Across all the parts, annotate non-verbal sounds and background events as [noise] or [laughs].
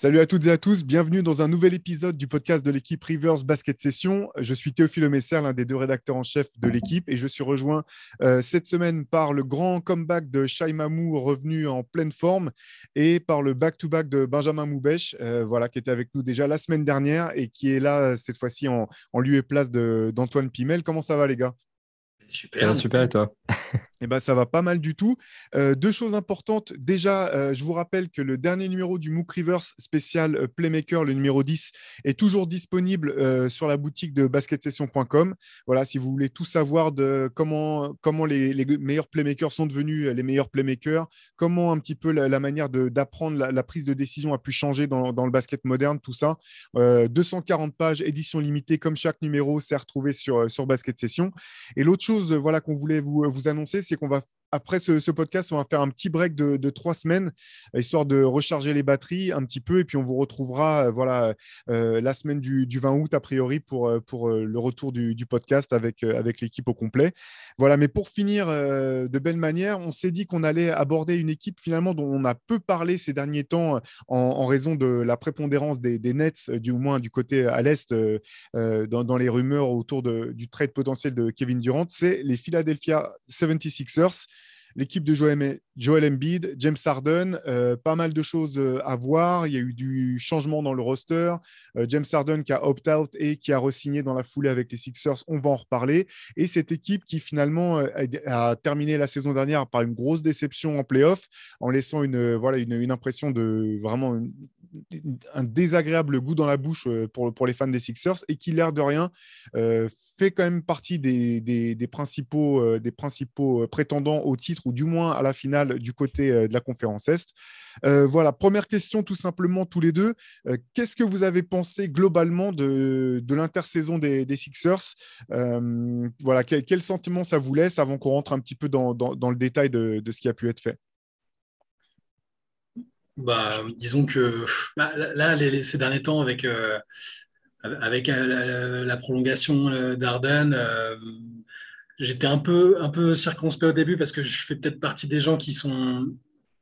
Salut à toutes et à tous, bienvenue dans un nouvel épisode du podcast de l'équipe Rivers Basket Session. Je suis Théophile Messer, l'un des deux rédacteurs en chef de l'équipe, et je suis rejoint euh, cette semaine par le grand comeback de Shai Mamou, revenu en pleine forme, et par le back-to-back de Benjamin Moubèche, euh, voilà, qui était avec nous déjà la semaine dernière et qui est là cette fois-ci en, lieu et place d'Antoine Pimel. Comment ça va les gars? Super. Ça va super et toi eh ben, ça va pas mal du tout. Euh, deux choses importantes. Déjà, euh, je vous rappelle que le dernier numéro du MOOC Rivers spécial euh, Playmaker, le numéro 10, est toujours disponible sur la boutique de basketsession.com. Voilà, si vous voulez tout savoir de comment, comment les, meilleurs playmakers sont devenus les meilleurs playmakers, comment un petit peu la, manière d'apprendre la, prise de décision a pu changer dans, dans le basket moderne, tout ça. 240 pages, édition limitée, comme chaque numéro, c'est retrouvé sur, sur Basket Session. Et l'autre chose voilà, qu'on voulait vous, vous annoncer, c'est qu'on va après ce, podcast, on va faire un petit break de, trois semaines, histoire de recharger les batteries un petit peu. Et puis, on vous retrouvera euh, voilà, euh, la semaine du, 20 août, a priori, pour, euh, pour le retour du, podcast avec, avec l'équipe au complet. Voilà, mais pour finir de belle manière, on s'est dit qu'on allait aborder une équipe finalement dont on a peu parlé ces derniers temps en, raison de la prépondérance des, Nets, du moins du côté à l'Est, dans, les rumeurs autour du trade potentiel de Kevin Durant. C'est les Philadelphia 76ers l'équipe de Joel, Embiid, James Harden, euh, pas mal de choses euh, à voir. Il y a eu du changement dans le roster. Euh, James Harden qui a opt-out et qui a re-signé dans la foulée avec les Sixers, on va en reparler. Et cette équipe qui finalement a, terminé la saison dernière par une grosse déception en playoff, en laissant une, voilà, une impression de vraiment un désagréable goût dans la bouche euh, pour, pour les fans des Sixers et qui, l'air de rien, euh, fait quand même partie des, des, principaux, euh, des principaux prétendants au titre ou du moins à la finale du côté de la conférence Est. voilà, première question tout simplement tous les deux. Qu'est-ce que vous avez pensé globalement de, de l'intersaison des, des, Sixers? Voilà, quel, sentiment ça vous laisse avant qu'on rentre un petit peu dans, dans, dans le détail de, de ce qui a pu être fait? Bah, disons que bah, là, ces derniers temps, avec, euh, avec euh, la, prolongation euh, d'Arden, j'étais un peu, un peu circonspect au début parce que je fais peut-être partie des gens qui sont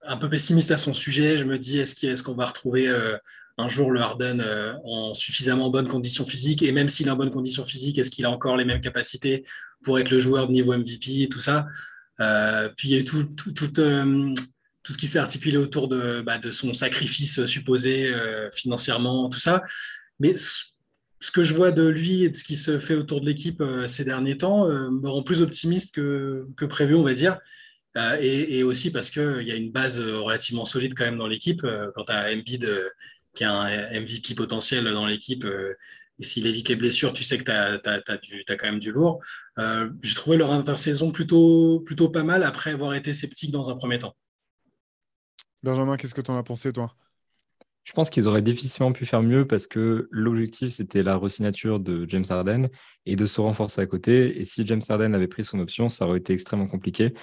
un peu pessimistes à son sujet. Je me dis, est-ce qu'on va retrouver un jour le Harden en suffisamment bonne condition physique Et même s'il est en bonne condition physique, est-ce qu'il a encore les mêmes capacités pour être le joueur de niveau MVP et tout ça? Puis il y a eu tout tout ce qui s'est articulé autour de, bah, son sacrifice supposé euh, financièrement, tout ça. Mais ce que je vois de lui et de ce qui se fait autour de l'équipe euh, ces derniers temps euh, me rend plus optimiste que, prévu, on va dire. Et, aussi parce qu'il y a une base relativement solide quand même dans l'équipe. Quant à Embiid, qui a un MVP potentiel dans l'équipe, et s'il évite les blessures, tu sais que tu as, as, quand même du lourd. J'ai trouvé leur intersaison plutôt, plutôt pas mal après avoir été sceptique dans un premier temps. Benjamin, qu'est-ce que tu en as pensé, toi? Je pense qu'ils auraient difficilement pu faire mieux parce que l'objectif, c'était la resignature de James Harden et de se renforcer à côté. Et si James Harden avait pris son option, ça aurait été extrêmement compliqué.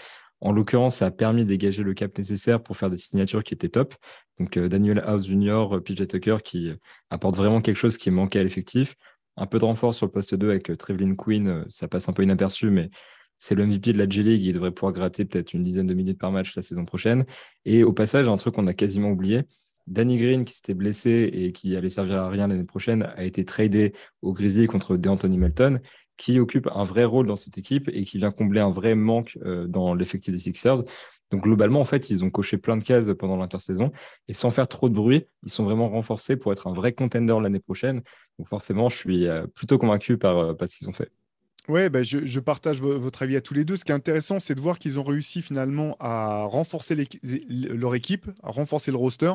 En l'occurrence, ça a permis de dégager le cap nécessaire pour faire des signatures qui étaient top. Donc euh, Daniel House Jr., euh, PJ Tucker qui euh, apporte vraiment quelque chose qui manquait à l'effectif. Un peu de renfort sur le poste 2 avec Trevlin Quinn, ça passe un peu inaperçu, mais c'est le MVP de la G-League. Il devrait pouvoir gratter peut-être une dizaine de minutes par match la saison prochaine. Et au passage, un truc qu'on a quasiment oublié, Danny Green, qui s'était blessé et qui allait servir à rien l'année prochaine, a été tradé au Grizzly contre DeAnthony Melton, qui occupe un vrai rôle dans cette équipe et qui vient combler un vrai manque euh, dans l'effectif des Sixers. Donc globalement, en fait, ils ont coché plein de cases pendant l'intersaison et sans faire trop de bruit, ils sont vraiment renforcés pour être un vrai contender l'année prochaine. Donc forcément, je suis euh, plutôt convaincu euh, par ce qu'ils ont fait. Oui, bah, je, partage votre avis à tous les deux. Ce qui est intéressant, c'est de voir qu'ils ont réussi finalement à renforcer leur équipe, à renforcer le roster,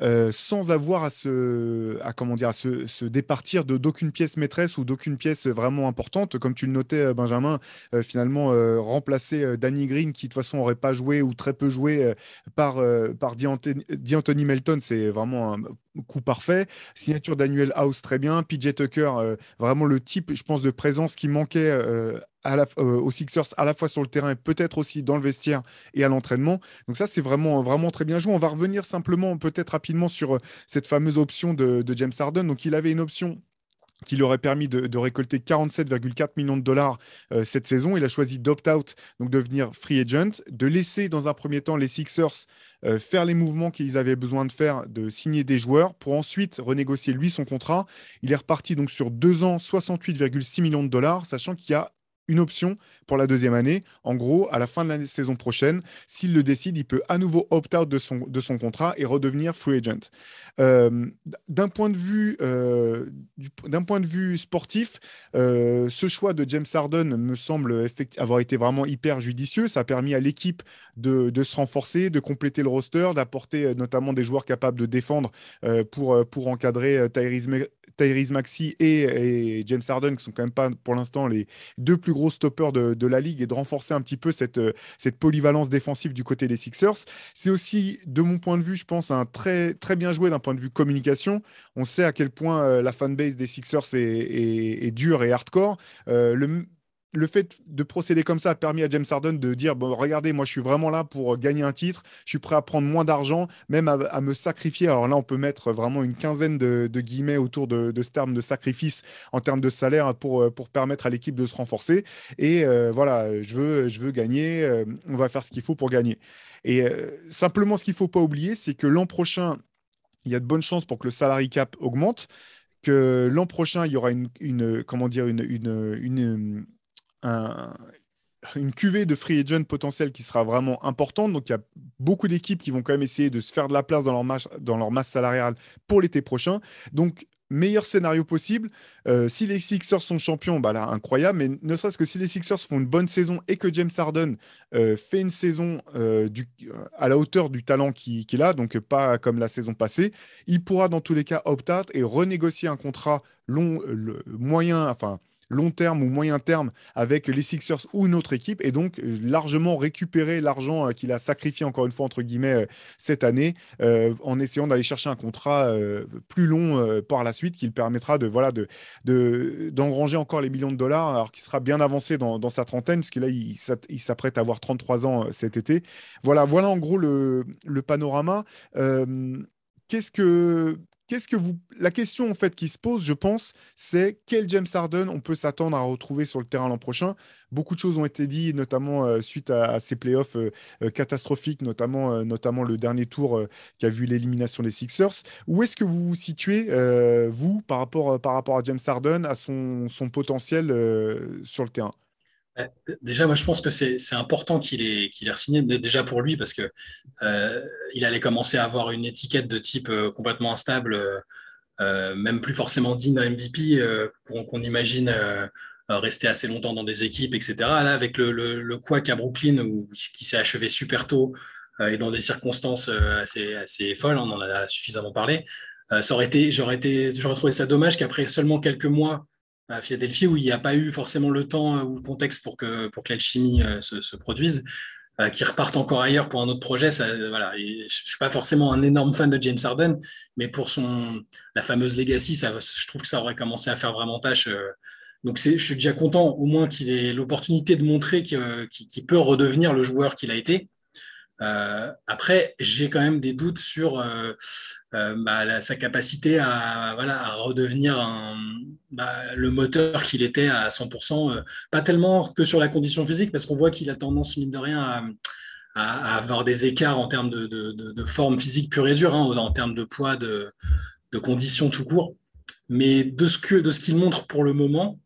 euh, sans avoir à se, à, comment dire, à se, départir de d'aucune pièce maîtresse ou d'aucune pièce vraiment importante. Comme tu le notais, euh, Benjamin, euh, finalement, remplacer Danny Green, qui de toute façon n'aurait pas joué ou très peu joué par, par D'Anthony Melton, c'est vraiment un coup parfait. Signature Daniel House, très bien. PJ Tucker, vraiment le type, je pense, de présence qui manquait euh, aux Sixers à la fois sur le terrain et peut-être aussi dans le vestiaire et à l'entraînement. Donc ça, c'est vraiment, vraiment très bien joué. On va revenir simplement peut-être rapidement sur euh, cette fameuse option de, James Harden. Donc il avait une option qui lui aurait permis de, récolter 47,4 millions de dollars euh, cette saison. Il a choisi d'opt-out, donc de devenir free agent, de laisser dans un premier temps les Sixers faire les mouvements qu'ils avaient besoin de faire, de signer des joueurs, pour ensuite renégocier lui son contrat. Il est reparti donc sur deux ans, 68,6 millions de dollars, sachant qu'il y a une option pour la deuxième année. En gros, à la fin de la saison prochaine, s'il le décide, il peut à nouveau opt-out de son, de son contrat et redevenir free agent. Euh, d'un point, de vue, euh, d'un point de vue sportif, euh, ce choix de James Harden me semble avoir été vraiment hyper judicieux. Ça a permis à l'équipe de, de, se renforcer, de compléter le roster, d'apporter notamment des joueurs capables de défendre pour, pour encadrer Tyrese Tyrese Maxi et, James Harden, qui sont quand même pas pour l'instant les deux plus gros stoppers de, la ligue, et de renforcer un petit peu cette, euh, cette polyvalence défensive du côté des Sixers. C'est aussi, de mon point de vue, je pense, un très, très bien joué d'un point de vue communication. On sait à quel point euh, la fanbase des Sixers est, est, dure et hardcore. Euh, le le fait de procéder comme ça a permis à James Harden de dire bon, regardez, moi je suis vraiment là pour gagner un titre, je suis prêt à prendre moins d'argent, même à, me sacrifier. Alors là, on peut mettre vraiment une quinzaine de, guillemets autour de, ce terme de sacrifice en termes de salaire pour, pour permettre à l'équipe de se renforcer. Et euh, voilà, je veux, je veux gagner, euh, on va faire ce qu'il faut pour gagner. Et euh, simplement, ce qu'il ne faut pas oublier, c'est que l'an prochain, il y a de bonnes chances pour que le salary cap augmente que l'an prochain, il y aura une, comment dire, une cuvée de free agent potentiel qui sera vraiment importante. Donc, il y a beaucoup d'équipes qui vont quand même essayer de se faire de la place dans leur, masse salariale pour l'été prochain. Donc, meilleur scénario possible. Euh, si les Sixers sont champions, bah là, incroyable. Mais ne serait-ce que si les Sixers font une bonne saison et que James Harden euh, fait une saison euh, à la hauteur du talent qu'il a, donc pas comme la saison passée, il pourra dans tous les cas opt-out et renégocier un contrat long, moyen, enfin long terme ou moyen terme avec les Sixers ou une autre équipe et donc euh, largement récupérer l'argent euh, qu'il a sacrifié encore une fois entre guillemets euh, cette année en essayant d'aller chercher un contrat plus long par la suite qui le permettra de voilà de d'engranger encore les millions de dollars alors qu'il sera bien avancé dans, sa trentaine parce que là il, s'apprête à avoir 33 ans cet été. Voilà voilà en gros le panorama. Qu'est-ce que qu'est-ce que vous. La question en fait qui se pose, je pense, c'est quel James Harden on peut s'attendre à retrouver sur le terrain l'an prochain? Beaucoup de choses ont été dites, notamment euh, suite à, ces playoffs euh, euh, catastrophiques, notamment, notamment le dernier tour qui a vu l'élimination des Sixers. Où est-ce que vous vous situez, vous, par rapport, par rapport à James Harden, à son, son potentiel sur le terrain? Déjà, moi, je pense que c'est important qu'il ait, qu'il ait signé déjà pour lui parce que euh, il allait commencer à avoir une étiquette de type euh, complètement instable, euh, même plus forcément digne d'un MVP, qu'on imagine rester assez longtemps dans des équipes, etc. Là, avec le, quack à Brooklyn, où, qui s'est achevé super tôt et dans des circonstances assez, assez folles, on en a suffisamment parlé, j'aurais j'aurais trouvé ça dommage qu'après seulement quelques mois à Philadelphie, où il n'y a pas eu forcément le temps euh, ou le contexte pour que, pour que l'alchimie euh, se, produise, euh, qui repartent encore ailleurs pour un autre projet. voilà. je ne suis pas forcément un énorme fan de James Harden, mais pour son, la fameuse legacy, je trouve que ça aurait commencé à faire vraiment tâche. donc je suis déjà content au moins qu'il ait l'opportunité de montrer qu'il peut redevenir le joueur qu'il a été. Euh, après, j'ai quand même des doutes sur euh, euh, bah, sa capacité à, voilà, redevenir bah, le moteur qu'il était à 100%. pas tellement que sur la condition physique, parce qu'on voit qu'il a tendance, mine de rien, à, avoir des écarts en termes de, forme physique pure et dure, hein, en termes de poids, de, conditions tout court. Mais de ce qu'il montre pour le moment,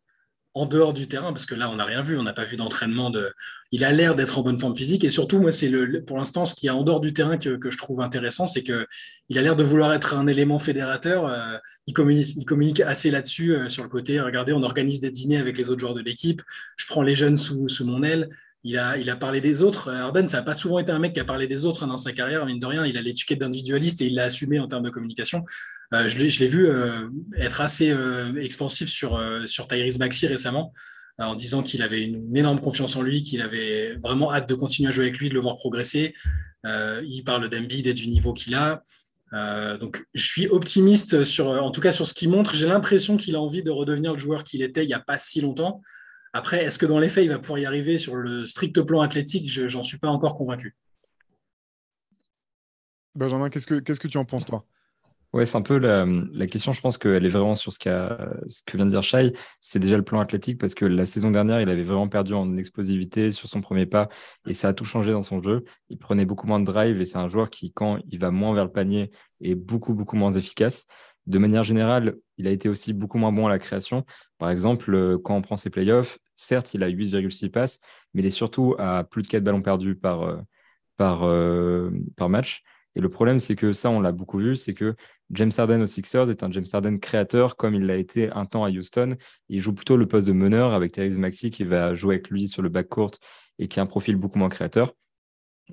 en dehors du terrain, parce que là, on n'a rien vu, on n'a pas vu d'entraînement. De... Il a l'air d'être en bonne forme physique. Et surtout, moi, c'est pour l'instant ce qui est en dehors du terrain que, je trouve intéressant, c'est qu'il a l'air de vouloir être un élément fédérateur. Euh, il, communique, assez là-dessus, euh, sur le côté. Regardez, on organise des dîners avec les autres joueurs de l'équipe. Je prends les jeunes sous mon aile. Il a, parlé des autres. Arden, ça n'a pas souvent été un mec qui a parlé des autres hein, dans sa carrière, mine de rien. Il a l'étiquette d'individualiste et il l'a assumé en termes de communication. Euh, je l'ai vu euh, être assez euh, expansif sur, sur Tyrese Maxi récemment, en disant qu'il avait une, énorme confiance en lui, qu'il avait vraiment hâte de continuer à jouer avec lui, de le voir progresser. il parle d'Embiid et du niveau qu'il a. donc, je suis optimiste sur, en tout cas sur ce qu'il montre. J'ai l'impression qu'il a envie de redevenir le joueur qu'il était il n'y a pas si longtemps. Après, est-ce que dans les faits, il va pouvoir y arriver sur le strict plan athlétique? Je n'en suis pas encore convaincu. Benjamin, qu'est-ce que, qu'est-ce que tu en penses, toi? Ouais, c'est un peu la, question. Je pense qu'elle est vraiment sur ce, ce, que vient de dire Shai. C'est déjà le plan athlétique parce que la saison dernière, il avait vraiment perdu en explosivité sur son premier pas et ça a tout changé dans son jeu. Il prenait beaucoup moins de drive et c'est un joueur qui, quand il va moins vers le panier, est beaucoup, beaucoup moins efficace. De manière générale, il a été aussi beaucoup moins bon à la création. Par exemple, euh, quand on prend ses playoffs, certes, il a 8,6 passes, mais il est surtout à plus de 4 ballons perdus par, euh, euh, par match. Et le problème, c'est que ça, on l'a beaucoup vu, c'est que James Harden aux Sixers est un James Harden créateur, comme il l'a été un temps à Houston. Il joue plutôt le poste de meneur avec Therese Maxi qui va jouer avec lui sur le backcourt et qui a un profil beaucoup moins créateur.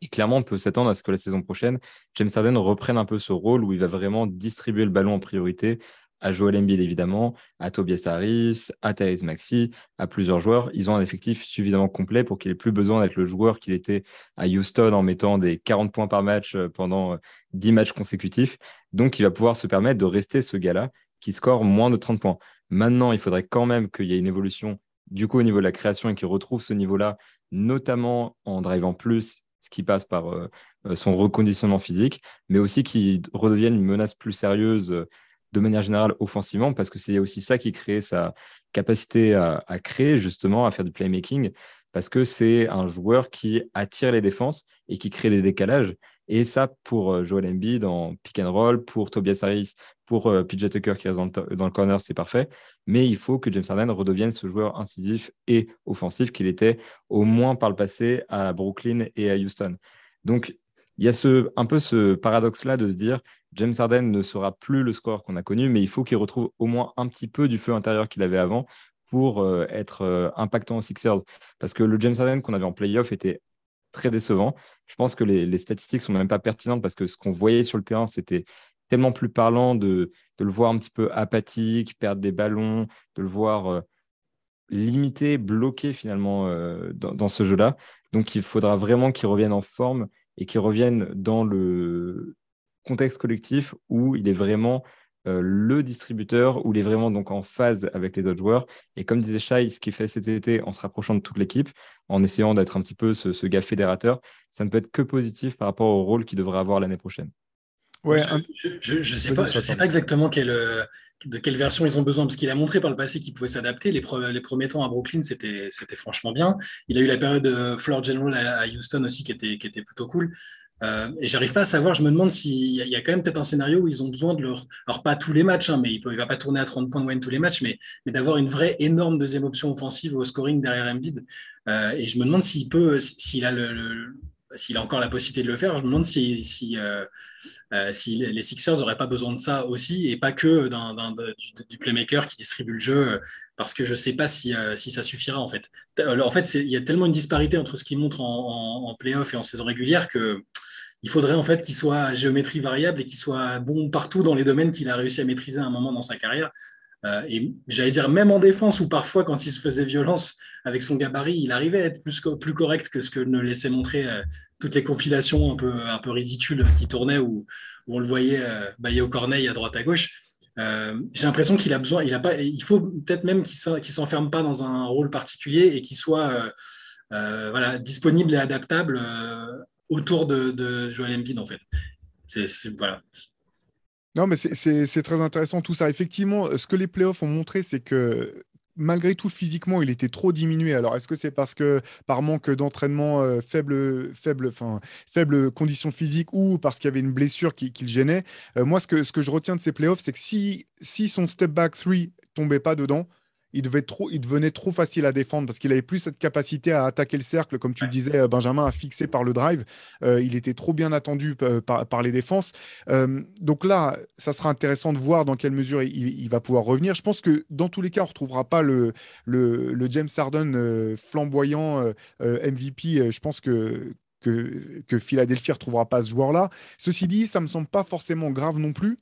Et clairement, on peut s'attendre à ce que la saison prochaine, James Harden reprenne un peu ce rôle où il va vraiment distribuer le ballon en priorité à Joel Embiid évidemment, à Tobias Harris, à Therese Maxi, à plusieurs joueurs. Ils ont un effectif suffisamment complet pour qu'il ait plus besoin d'être le joueur qu'il était à Houston en mettant des 40 points par match euh, pendant 10 euh, matchs consécutifs. Donc, il va pouvoir se permettre de rester ce gars-là qui score moins de 30 points. Maintenant, il faudrait quand même qu'il y ait une évolution du coup au niveau de la création et qu'il retrouve ce niveau-là, notamment en drivant plus, ce qui passe par euh, son reconditionnement physique, mais aussi qu'il redevienne une menace plus sérieuse de manière générale offensivement, parce que c'est aussi ça qui crée sa capacité à, créer, justement, à faire du playmaking, parce que c'est un joueur qui attire les défenses et qui crée des décalages. Et ça, pour euh, Joel Embiid en pick and roll, pour Tobias Harris, pour euh, PJ Tucker qui reste dans le, corner, c'est parfait. Mais il faut que James Harden redevienne ce joueur incisif et offensif qu'il était au moins par le passé à Brooklyn et à Houston. Donc, il y a ce, un peu ce paradoxe-là de se dire James Harden ne sera plus le score qu'on a connu, mais il faut qu'il retrouve au moins un petit peu du feu intérieur qu'il avait avant pour euh, être euh, impactant aux Sixers. Parce que le James Harden qu'on avait en playoff était très décevant. Je pense que les, statistiques sont même pas pertinentes parce que ce qu'on voyait sur le terrain, c'était tellement plus parlant de, le voir un petit peu apathique, perdre des ballons, de le voir euh, limité, bloqué finalement dans, ce jeu-là. Donc il faudra vraiment qu'il revienne en forme et qu'il revienne dans le, contexte collectif où il est vraiment euh, le distributeur, où il est vraiment donc en phase avec les autres joueurs. Et comme disait Shai, ce qu'il fait cet été en se rapprochant de toute l'équipe, en essayant d'être un petit peu ce, gars fédérateur, ça ne peut être que positif par rapport au rôle qu'il devrait avoir l'année prochaine. Ouais, je ne sais, pas, sais pas exactement euh, de quelle version ils ont besoin, parce qu'il a montré par le passé qu'il pouvait s'adapter. Les, les, premiers temps à Brooklyn, c'était franchement bien. Il a eu la période de floor general à, Houston aussi qui était, qui était plutôt cool. Euh, et j'arrive pas à savoir, je me demande s'il y, a quand même peut-être un scénario où ils ont besoin de leur. Alors, pas tous les matchs, hein, mais il ne va pas tourner à 30 points de moyenne tous les matchs, mais, mais d'avoir une vraie énorme deuxième option offensive au scoring derrière Embiid. Euh, et je me demande s'il peut, s'il a le, s'il a encore la possibilité de le faire, je me demande si, euh, euh, les Sixers n'auraient pas besoin de ça aussi et pas que du, playmaker qui distribue le jeu, parce que je ne sais pas si, si, ça suffira en fait. En fait, il y a tellement une disparité entre ce qu'il montre en, en, playoff et en saison régulière que il faudrait en fait qu'il soit à géométrie variable et qu'il soit bon partout dans les domaines qu'il a réussi à maîtriser à un moment dans sa carrière. Euh, et j'allais dire, même en défense, ou parfois quand il se faisait violence avec son gabarit, il arrivait à être plus, correct que ce que ne laissaient montrer euh, toutes les compilations un peu, un ridicules qui tournaient où, on le voyait euh, bailler au corneille à droite à gauche. J'ai l'impression qu'il a besoin, il, a pas, il faut peut-être même qu'il ne s'enferme pas dans un rôle particulier et qu'il soit disponible et adaptable autour de, de Joel Embiid, en fait. Voilà. Non, mais c'est très intéressant tout ça. Effectivement, ce que les playoffs ont montré, c'est que malgré tout, physiquement, il était trop diminué. Alors, est-ce que c'est parce que par manque d'entraînement, euh, faible, faible, enfin, faible condition physique ou parce qu'il y avait une blessure qui, le gênait euh, Moi, ce que, je retiens de ces playoffs, c'est que si, si son step back 3 tombait pas dedans, il, devait trop, il devenait trop facile à défendre parce qu'il avait plus cette capacité à attaquer le cercle, comme tu le disais, euh, Benjamin, à fixer par le drive. Euh, il était trop bien attendu euh, par, les défenses. donc là, ça sera intéressant de voir dans quelle mesure il, va pouvoir revenir. Je pense que dans tous les cas, on ne retrouvera pas le, le, James Harden flamboyant MVP. Je pense que, que, que Philadelphie ne retrouvera pas ce joueur-là. Ceci dit, ça ne me semble pas forcément grave non plus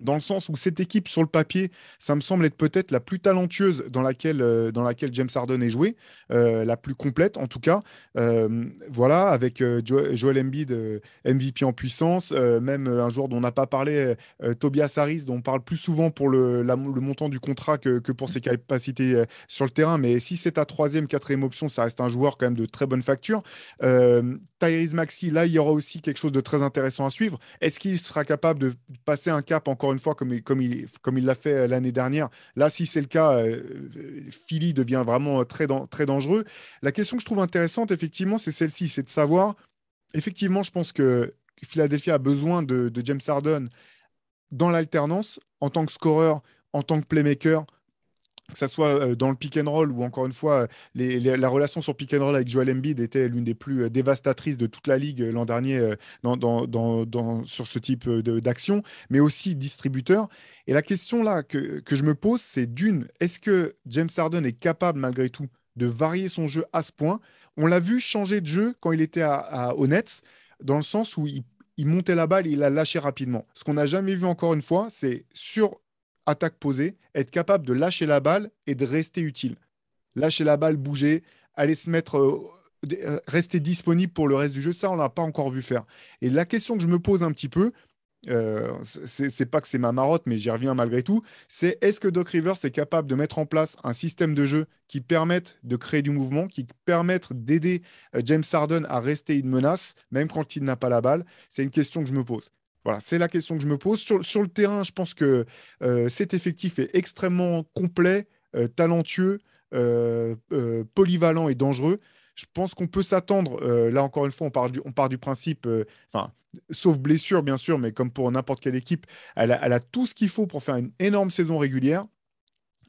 dans le sens où cette équipe, sur le papier, ça me semble être peut-être la plus talentueuse dans laquelle, euh, dans laquelle James Harden est joué, euh, la plus complète en tout cas. Euh, voilà, avec Joel Embiid, MVP en puissance, même un joueur dont on n'a pas parlé, Tobias Harris, dont on parle plus souvent pour le, le montant du contrat que, que, pour ses capacités sur le terrain. Mais si c'est ta troisième, quatrième option, ça reste un joueur quand même de très bonne facture. Tyrese Maxi, là, il y aura aussi quelque chose de très intéressant à suivre. Est-ce qu'il sera capable de passer un cap encore encore une fois, comme, il, l'a fait l'année dernière. Là, si c'est le cas, Philly devient vraiment très, très dangereux. La question que je trouve intéressante, effectivement, c'est celle-ci, c'est de savoir, effectivement, je pense que Philadelphie a besoin de, de James Harden dans l'alternance, en tant que scoreur, en tant que playmaker, que ce soit euh, dans le pick and roll ou encore une fois, la relation sur pick and roll avec Joel Embiid était l'une des plus euh, dévastatrices de toute la ligue euh, l'an dernier sur ce type d'action, mais aussi distributeur. Et la question là que, je me pose, c'est d'une, est-ce que James Harden est capable malgré tout de varier son jeu à ce point? On l'a vu changer de jeu quand il était à, à, Nets, dans le sens où il, il montait la balle et il la lâchait rapidement. Ce qu'on n'a jamais vu encore une fois, c'est sur attaque posée, être capable de lâcher la balle et de rester utile. Lâcher la balle, bouger, aller se mettre, euh, euh, rester disponible pour le reste du jeu, ça, on l'a pas encore vu faire. Et la question que je me pose un petit peu, euh, c'est pas que c'est ma marotte, mais j'y reviens malgré tout, c'est est-ce que Doc Rivers est capable de mettre en place un système de jeu qui permette de créer du mouvement, qui permette d'aider James Harden à rester une menace, même quand il n'a pas la balle? C'est une question que je me pose. Voilà, c'est la question que je me pose. Sur, le terrain, je pense que euh, cet effectif est extrêmement complet, euh, talentueux, euh, polyvalent et dangereux. Je pense qu'on peut s'attendre, là encore une fois, on part du, on part du principe, sauf blessure bien sûr, mais comme pour n'importe quelle équipe, elle a, tout ce qu'il faut pour faire une énorme saison régulière.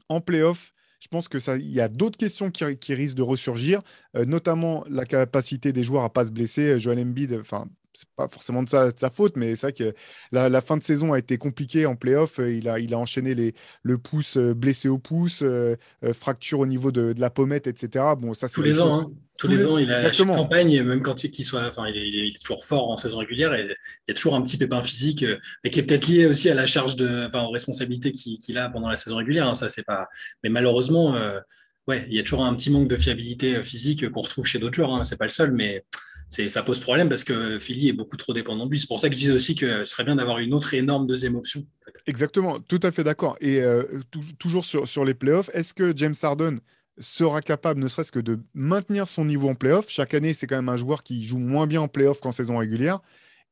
En playoff, je pense que ça, y a d'autres questions qui, qui, risquent de ressurgir, notamment la capacité des joueurs à pas se blesser. Joel Embiid, enfin, c'est pas forcément de sa, faute, mais c'est vrai que la, fin de saison a été compliquée en playoff. Euh, il a, il a enchaîné les, le pouce euh, blessé au pouce, euh, fracture au niveau de, la pommette, etc. Bon, ça, tous les ans, hein. tous, les, ans, il a chaque campagne, même quand il, soit, enfin, il est, toujours fort en saison régulière. Et il y a toujours un petit pépin physique, mais qui est peut-être lié aussi à la charge de, enfin, aux responsabilités qu'il a pendant la saison régulière. Hein. ça, c'est pas. Mais malheureusement. ouais, il y a toujours un petit manque de fiabilité physique qu'on retrouve chez d'autres joueurs. Hein. C'est pas le seul, mais ça pose problème parce que Philly est beaucoup trop dépendant de lui. C'est pour ça que je dis aussi que ce serait bien d'avoir une autre énorme deuxième option. Exactement, tout à fait d'accord. Et euh, toujours sur, les playoffs, est-ce que James Harden sera capable ne serait-ce que de maintenir son niveau en playoff Chaque année, c'est quand même un joueur qui joue moins bien en playoff qu'en saison régulière.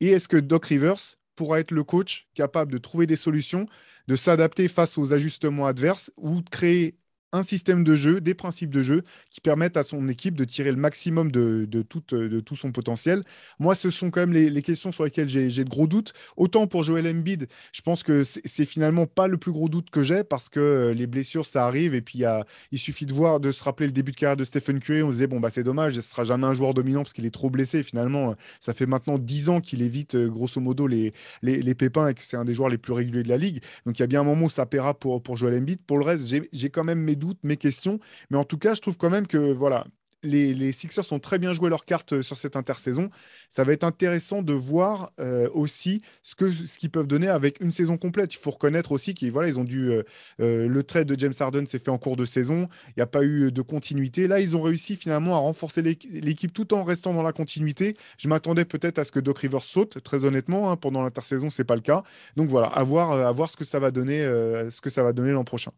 Et est-ce que Doc Rivers pourra être le coach capable de trouver des solutions, de s'adapter face aux ajustements adverses ou de créer un système de jeu, des principes de jeu qui permettent à son équipe de tirer le maximum de, de, tout, de tout, son potentiel. Moi, ce sont quand même les, questions sur lesquelles j'ai de gros doutes. Autant pour Joel Embiid, je pense que c'est finalement pas le plus gros doute que j'ai parce que euh, les blessures, ça arrive. Et puis, il suffit de voir, de se rappeler le début de carrière de Stephen Curry. On se disait, bon, bah, c'est dommage, ce sera jamais un joueur dominant parce qu'il est trop blessé. finalement, ça fait maintenant 10 ans qu'il évite, euh, grosso modo, les, les, les pépins et que c'est un des joueurs les plus réguliers de la ligue. Donc, il y a bien un moment où ça paiera pour, pour Joel Embiid. Pour le reste, j'ai quand même mes doutes, mes questions. Mais en tout cas, je trouve quand même que voilà, les, Sixers ont très bien joué leurs cartes euh, sur cette intersaison. Ça va être intéressant de voir euh, aussi ce que ce qu'ils peuvent donner avec une saison complète. Il faut reconnaître aussi qu'ils voilà, ils ont dû euh, le trade de James Harden s'est fait en cours de saison. Il n'y a pas eu de continuité. Là, ils ont réussi finalement à renforcer l'équipe tout en restant dans la continuité. Je m'attendais peut-être à ce que Doc Rivers saute. Très honnêtement, hein, pendant l'intersaison, c'est pas le cas. Donc voilà, à voir, à voir ce que ça va donner, ce que ça va donner l'an prochain.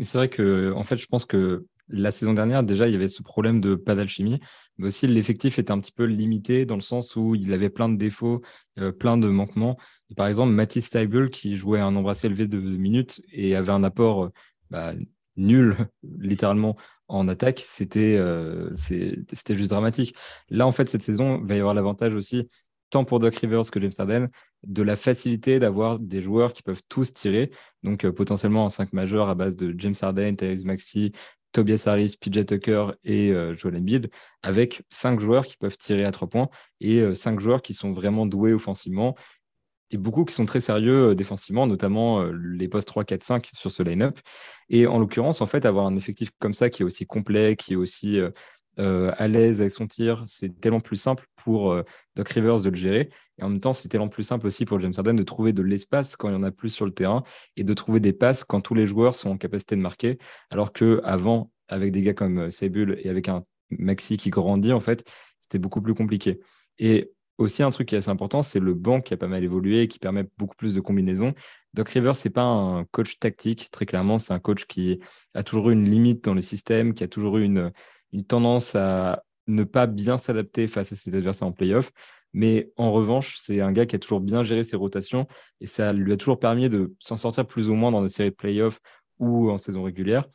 C'est vrai que, en fait, je pense que la saison dernière, déjà, il y avait ce problème de pas d'alchimie, mais aussi l'effectif était un petit peu limité dans le sens où il avait plein de défauts, euh, plein de manquements. par exemple, Mathis Steibel, qui jouait un nombre assez élevé de minutes et avait un apport bah, nul, [laughs] littéralement, en attaque, c'était euh, juste dramatique. Là, en fait, cette saison, il va y avoir l'avantage aussi tant pour Doc Rivers que James Harden, de la facilité d'avoir des joueurs qui peuvent tous tirer. Donc, euh, potentiellement en 5 majeurs à base de James Harden, Tyrese Maxi, Tobias Harris, PJ Tucker et euh, Joel Embiid, avec 5 joueurs qui peuvent tirer à 3 points et 5 euh, joueurs qui sont vraiment doués offensivement et beaucoup qui sont très sérieux défensivement, notamment les postes 3, 4, 5 sur ce line-up. Et en l'occurrence, en fait, avoir un effectif comme ça qui est aussi complet, qui est aussi euh, à l'aise avec son tir, c'est tellement plus simple pour euh, Doc Rivers de le gérer. Et en même temps, c'est tellement plus simple aussi pour James Harden de trouver de l'espace quand il y en a plus sur le terrain et de trouver des passes quand tous les joueurs sont en capacité de marquer. Alors qu'avant, avec des gars comme euh, Sebul et avec un Maxi qui grandit, en fait, c'était beaucoup plus compliqué. Et aussi, un truc qui est assez important, c'est le banc qui a pas mal évolué et qui permet beaucoup plus de combinaisons. Doc Rivers, c'est pas un coach tactique, très clairement, c'est un coach qui a toujours eu une limite dans le système, qui a toujours eu une, une tendance à ne pas bien s'adapter face à ses adversaires en playoff. Mais en revanche, c'est un gars qui a toujours bien géré ses rotations et ça lui a toujours permis de s'en sortir plus ou moins dans des séries de playoffs ou en saison régulière.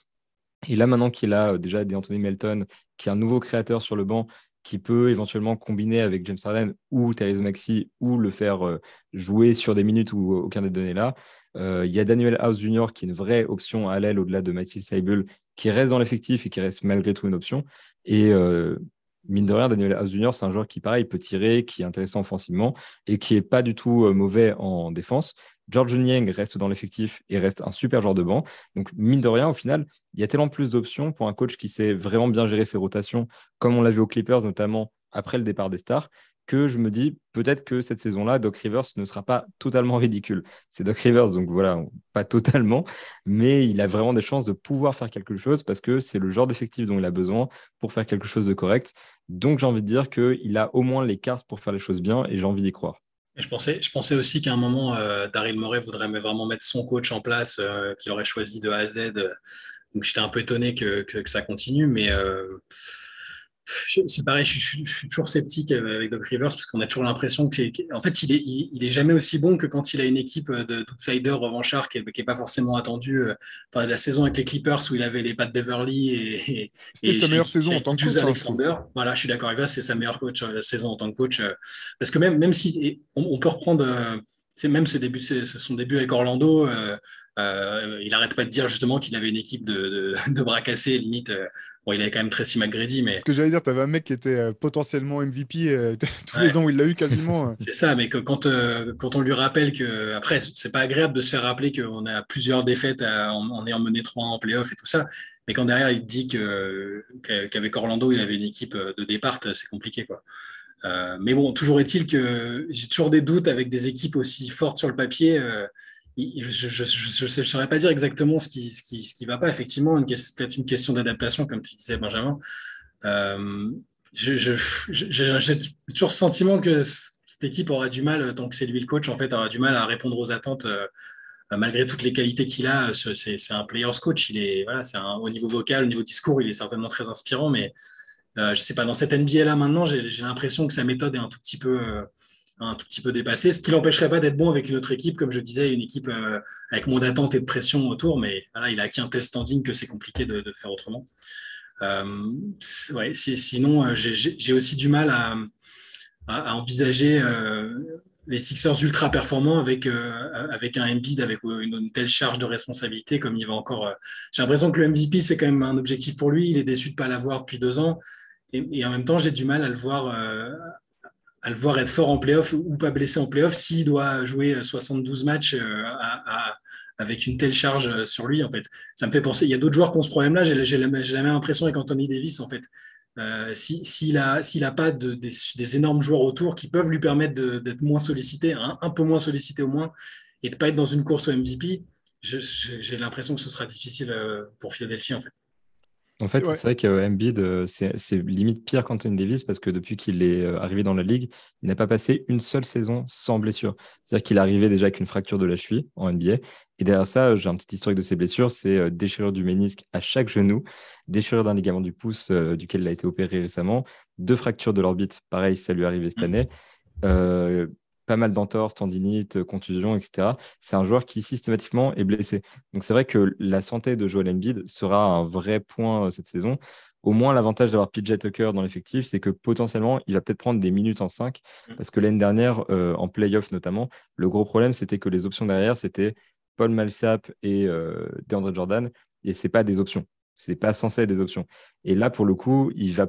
Et là, maintenant qu'il a euh, déjà des Anthony Melton, qui est un nouveau créateur sur le banc, qui peut éventuellement combiner avec James Harden ou Therese Maxi ou le faire euh, jouer sur des minutes où aucun des données là. Euh, il y a Daniel House Jr. qui est une vraie option à l'aile au-delà de Mathieu Seibel, qui reste dans l'effectif et qui reste malgré tout une option. Et mine de rien, Daniel House Jr., c'est un joueur qui, pareil, peut tirer, qui est intéressant offensivement et qui n'est pas du tout mauvais en défense. George Niang reste dans l'effectif et reste un super joueur de banc. Donc, mine de rien, au final, il y a tellement plus d'options pour un coach qui sait vraiment bien gérer ses rotations, comme on l'a vu aux Clippers, notamment après le départ des stars, que je me dis peut-être que cette saison-là, Doc Rivers ne sera pas totalement ridicule. C'est Doc Rivers, donc voilà, pas totalement, mais il a vraiment des chances de pouvoir faire quelque chose parce que c'est le genre d'effectif dont il a besoin pour faire quelque chose de correct. Donc j'ai envie de dire qu'il a au moins les cartes pour faire les choses bien et j'ai envie d'y croire je pensais, je pensais aussi qu'à un moment, euh, Daryl Morey voudrait vraiment mettre son coach en place, euh, qu'il aurait choisi de A à Z. Donc j'étais un peu étonné que, que, ça continue, mais euh, c'est pareil, je, suis toujours sceptique avec Doc Rivers parce qu'on a toujours l'impression qu'en fait, il est, il, est jamais aussi bon que quand il a une équipe d'outsiders revanchards qui n'est pas forcément attendue. Euh, enfin, la saison avec les Clippers où il avait les pattes Beverly et. C'était sa meilleure saison en tant que coach. Hein, Alexander. Voilà, je suis d'accord avec ça, c'est sa meilleure coach, euh, la saison en tant que coach. Euh, parce que même, même si on, peut reprendre, c'est même ses débuts, son début avec Orlando. il n'arrête pas de dire justement qu'il avait une équipe de, de, de bras cassés, limite Bon, il avait quand même Tracy McGrady, mais. Ce que j'allais dire, tu avais un mec qui était euh, potentiellement MVP euh, [laughs] tous les ans où il l'a eu quasiment. Euh. c'est ça, mais que, quand, quand on lui rappelle que. Après, c'est pas agréable de se faire rappeler qu'on a plusieurs défaites en, ayant mené 3 en playoff et tout ça. Mais quand derrière, il te dit qu'avec Orlando, il avait une équipe de départ, c'est compliqué, quoi. mais bon, toujours est-il que j'ai toujours des doutes avec des équipes aussi fortes sur le papier je ne saurais pas dire exactement ce qui ne va pas. Effectivement, peut-être une question d'adaptation, comme tu disais, Benjamin. Euh, j'ai toujours le sentiment que cette équipe aura du mal, tant que c'est lui le coach, en fait, aura du mal à répondre aux attentes. Euh, malgré toutes les qualités qu'il a, c'est un player's coach. Il est, voilà, c'est au niveau vocal, au niveau discours, il est certainement très inspirant. Mais euh, je sais pas, dans cette NBA là maintenant, j'ai l'impression que sa méthode est un tout petit peu, un tout petit peu dépassé, ce qui l'empêcherait pas d'être bon avec une autre équipe, comme je disais, une équipe euh, avec moins d'attente et de pression autour, mais voilà, il a acquis un tel standing que c'est compliqué de, faire autrement. Euh, ouais, sinon, euh, j'ai aussi du mal à, envisager les Sixers ultra performants avec, avec un Embiid avec une, telle charge de responsabilité comme il va encore. j'ai l'impression que le MVP, c'est quand même un objectif pour lui. Il est déçu de ne pas l'avoir depuis deux ans. Et, et, en même temps, j'ai du mal à le voir à le voir être fort en playoff ou pas blessé en playoff s'il doit jouer 72 matchs euh, avec une telle charge euh, sur lui. En fait, ça me fait penser. Il y a d'autres joueurs qui ont ce problème-là. J'ai la, même impression avec Anthony Davis. En fait, euh, s'il n'a pas de, des, énormes joueurs autour qui peuvent lui permettre d'être moins sollicité, un peu moins sollicité au moins, et de pas être dans une course au MVP, j'ai l'impression que ce sera difficile pour Philadelphie en fait. En fait, c'est vrai qu'Embiid, euh, c'est limite pire qu'Anthony Davis parce que depuis qu'il est euh, arrivé dans la ligue, il n'a pas passé une seule saison sans blessure. C'est-à-dire qu'il est arrivé déjà avec une fracture de la cheville en NBA. Et derrière ça, j'ai un petit historique de ses blessures c'est euh, déchirure du ménisque à chaque genou, déchirure d'un ligament du pouce duquel il a été opéré récemment, deux fractures de l'orbite, pareil, ça lui est arrivé cette mmh. année pas mal d'entorses, tendinites, contusions, etc. C'est un joueur qui systématiquement est blessé. Donc c'est vrai que la santé de Joel Embiid sera un vrai point euh, cette saison. Au moins, l'avantage d'avoir PJ Tucker dans l'effectif, c'est que potentiellement, il va peut-être prendre des minutes en 5. Mm. Parce que l'année dernière, euh, en playoff notamment, le gros problème, c'était que les options derrière, c'était Paul Malsap et euh, DeAndre Jordan. Et ce pas des options. Ce n'est pas censé être des options. Et là, pour le coup, il va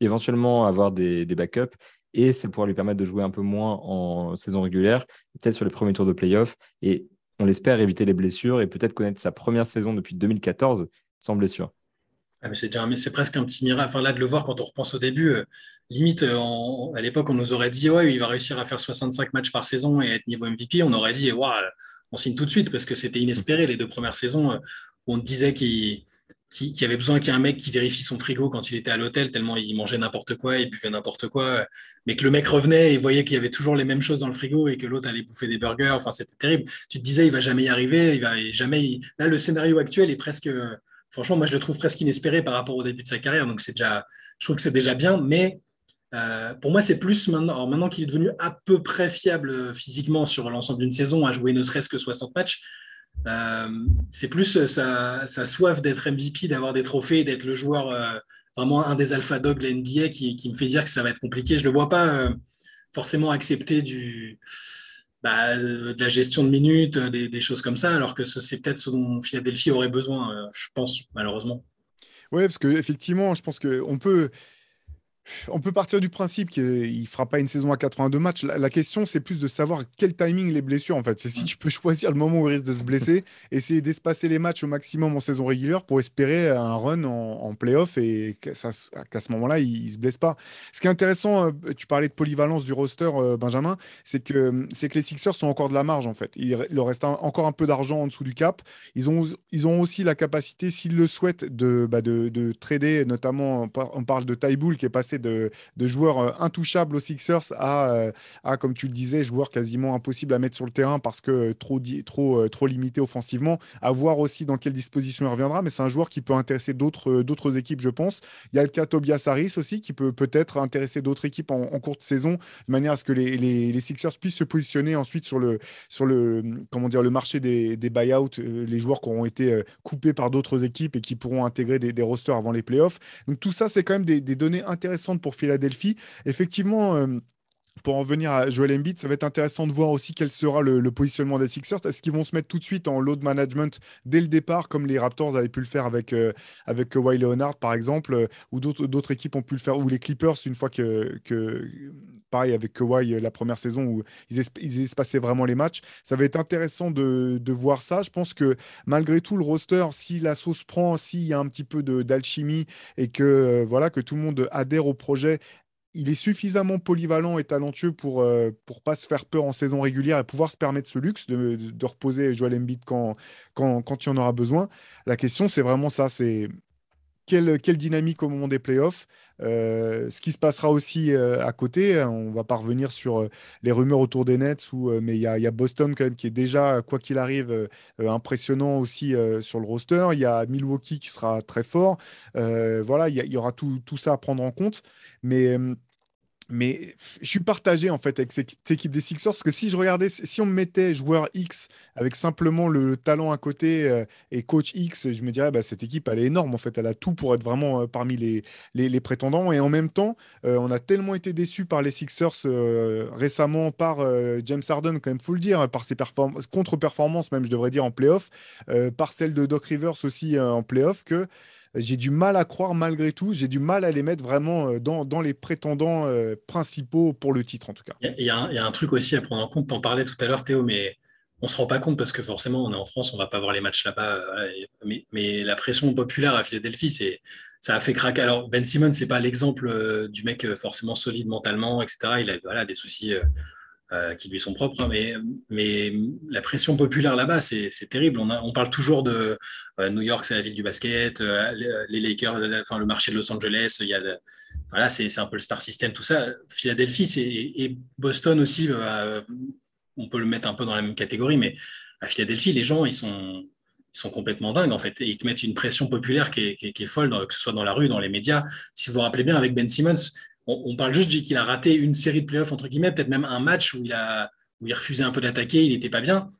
éventuellement avoir des, des backups et ça pourra lui permettre de jouer un peu moins en saison régulière, peut-être sur les premiers tours de playoff. Et on l'espère éviter les blessures et peut-être connaître sa première saison depuis 2014 sans blessure. Ah, c'est presque un petit miracle. Enfin, là, de le voir quand on repense au début, euh, limite, euh, à l'époque, on nous aurait dit ouais, il va réussir à faire 65 matchs par saison et être niveau MVP. On aurait dit ouais, on signe tout de suite parce que c'était inespéré les deux premières saisons. Euh, où on disait qu'il qui, avait besoin qu'il y ait un mec qui vérifie son frigo quand il était à l'hôtel, tellement il mangeait n'importe quoi, il buvait n'importe quoi, mais que le mec revenait et voyait qu'il y avait toujours les mêmes choses dans le frigo et que l'autre allait bouffer des burgers. Enfin, c'était terrible. Tu te disais, il va jamais y arriver, il va jamais. Là, le scénario actuel est presque. Franchement, moi, je le trouve presque inespéré par rapport au début de sa carrière. Donc, c'est déjà. Je trouve que c'est déjà bien, mais pour moi, c'est plus maintenant, maintenant qu'il est devenu à peu près fiable physiquement sur l'ensemble d'une saison, à jouer ne serait-ce que 60 matchs, c'est plus sa, soif d'être MVP, d'avoir des trophées, d'être le joueur, vraiment un des alpha dogs de l'NDA qui, qui, me fait dire que ça va être compliqué. Je ne le vois pas forcément accepter bah, de la gestion de minutes, des, choses comme ça, alors que c'est peut-être ce dont Philadelphie aurait besoin, je pense, malheureusement. Oui, parce qu'effectivement, je pense qu'on peut on peut partir du principe qu'il ne fera pas une saison à 82 matchs. La, question, c'est plus de savoir quel timing les blessures, en fait. C'est si tu peux choisir le moment où il risque de se blesser, [laughs] essayer d'espacer les matchs au maximum en saison régulière pour espérer un run en, playoff et qu'à ce moment-là, il ne se blesse pas. Ce qui est intéressant, euh, tu parlais de polyvalence du roster, euh, Benjamin, c'est que, que les Sixers sont encore de la marge, en fait. Il, leur reste encore un peu d'argent en dessous du cap. Ils ont, ils ont aussi la capacité, s'ils le souhaitent, de, bah, de, de trader, notamment, on parle de Tybull qui est passé de, joueurs euh, intouchables aux Sixers euh, à, comme tu le disais, joueurs quasiment impossibles à mettre sur le terrain parce que trop, trop, euh, trop limité offensivement. À voir aussi dans quelle disposition il reviendra, mais c'est un joueur qui peut intéresser d'autres, équipes, je pense. Il y a le cas Tobias Harris aussi qui peut peut-être intéresser d'autres équipes en, courte saison, de manière à ce que les, les, Sixers puissent se positionner ensuite sur le, sur le, comment dire, le marché des, des buyouts, les joueurs qui auront été coupés par d'autres équipes et qui pourront intégrer des, rosters avant les playoffs. Donc tout ça, c'est quand même des données intéressantes pour Philadelphie. Effectivement, euh, pour en venir à Joel Embiid, ça va être intéressant de voir aussi quel sera le, positionnement des Sixers. Est-ce qu'ils vont se mettre tout de suite en load management dès le départ, comme les Raptors avaient pu le faire avec, euh, Kawhi Leonard, par exemple, euh, ou d'autres équipes ont pu le faire, ou les Clippers, une fois que, pareil, avec Kawhi la première saison, où ils, espaçaient vraiment les matchs. Ça va être intéressant de, de, voir ça. Je pense que malgré tout, le roster, si la sauce prend, s'il y a un petit peu d'alchimie et que, voilà, que tout le monde adhère au projet il est suffisamment polyvalent et talentueux pour ne euh, pas se faire peur en saison régulière et pouvoir se permettre ce luxe de, de, reposer Joel Embiid quand, quand, quand il en aura besoin. La question, c'est vraiment ça, c'est quelle, dynamique au moment des playoffs. Euh, ce qui se passera aussi euh, à côté, hein, on va pas revenir sur les rumeurs autour des Nets, mais il y, a Boston quand même qui est déjà, quoi qu'il arrive, impressionnant aussi sur le roster. Il y a Milwaukee qui sera très fort. voilà, il y, y, aura tout, tout, ça à prendre en compte. Mais mais je suis partagé en fait avec cette équipe des Sixers parce que si je regardais, si on me mettait joueur X avec simplement le talent à côté euh, et coach X, je me dirais bah, cette équipe elle est énorme en fait, elle a tout pour être vraiment euh, parmi les, les, prétendants. Et en même temps euh, on a tellement été déçus par les Sixers récemment par James Harden quand même faut le dire par ses contre-performances même je devrais dire en playoff, par celle de Doc Rivers aussi en playoff que j'ai du mal à croire malgré tout, j'ai du mal à les mettre vraiment euh, dans, dans les prétendants euh, principaux pour le titre en tout cas. Il y, a un truc aussi à prendre en compte, tu en parlais tout à l'heure Théo, mais on ne se rend pas compte parce que forcément on est en France, on ne va pas voir les matchs là-bas, euh, mais, la pression populaire à Philadelphie, c'est ça a fait craquer. Alors Ben Simmons, c'est pas l'exemple du mec forcément solide mentalement, etc. Il a des soucis euh, qui lui sont propres, mais, mais la pression populaire là-bas, c'est terrible. On, parle toujours de euh, New York, c'est la ville du basket, euh, les Lakers, enfin, le marché de Los Angeles, voilà, c'est un peu le star system, tout ça. Philadelphie et Boston aussi, on peut le mettre un peu dans la même catégorie, mais à Philadelphie, les gens, ils sont, ils sont complètement dingues en fait. Et ils te mettent une pression populaire qui est, qui est folle, que ce soit dans la rue, dans les médias. Si vous vous rappelez bien, avec Ben Simmons, on, parle juste qu'il a raté une série de playoffs, entre guillemets, peut-être même un match où il, a, où il refusait un peu d'attaquer, il n'était pas bien.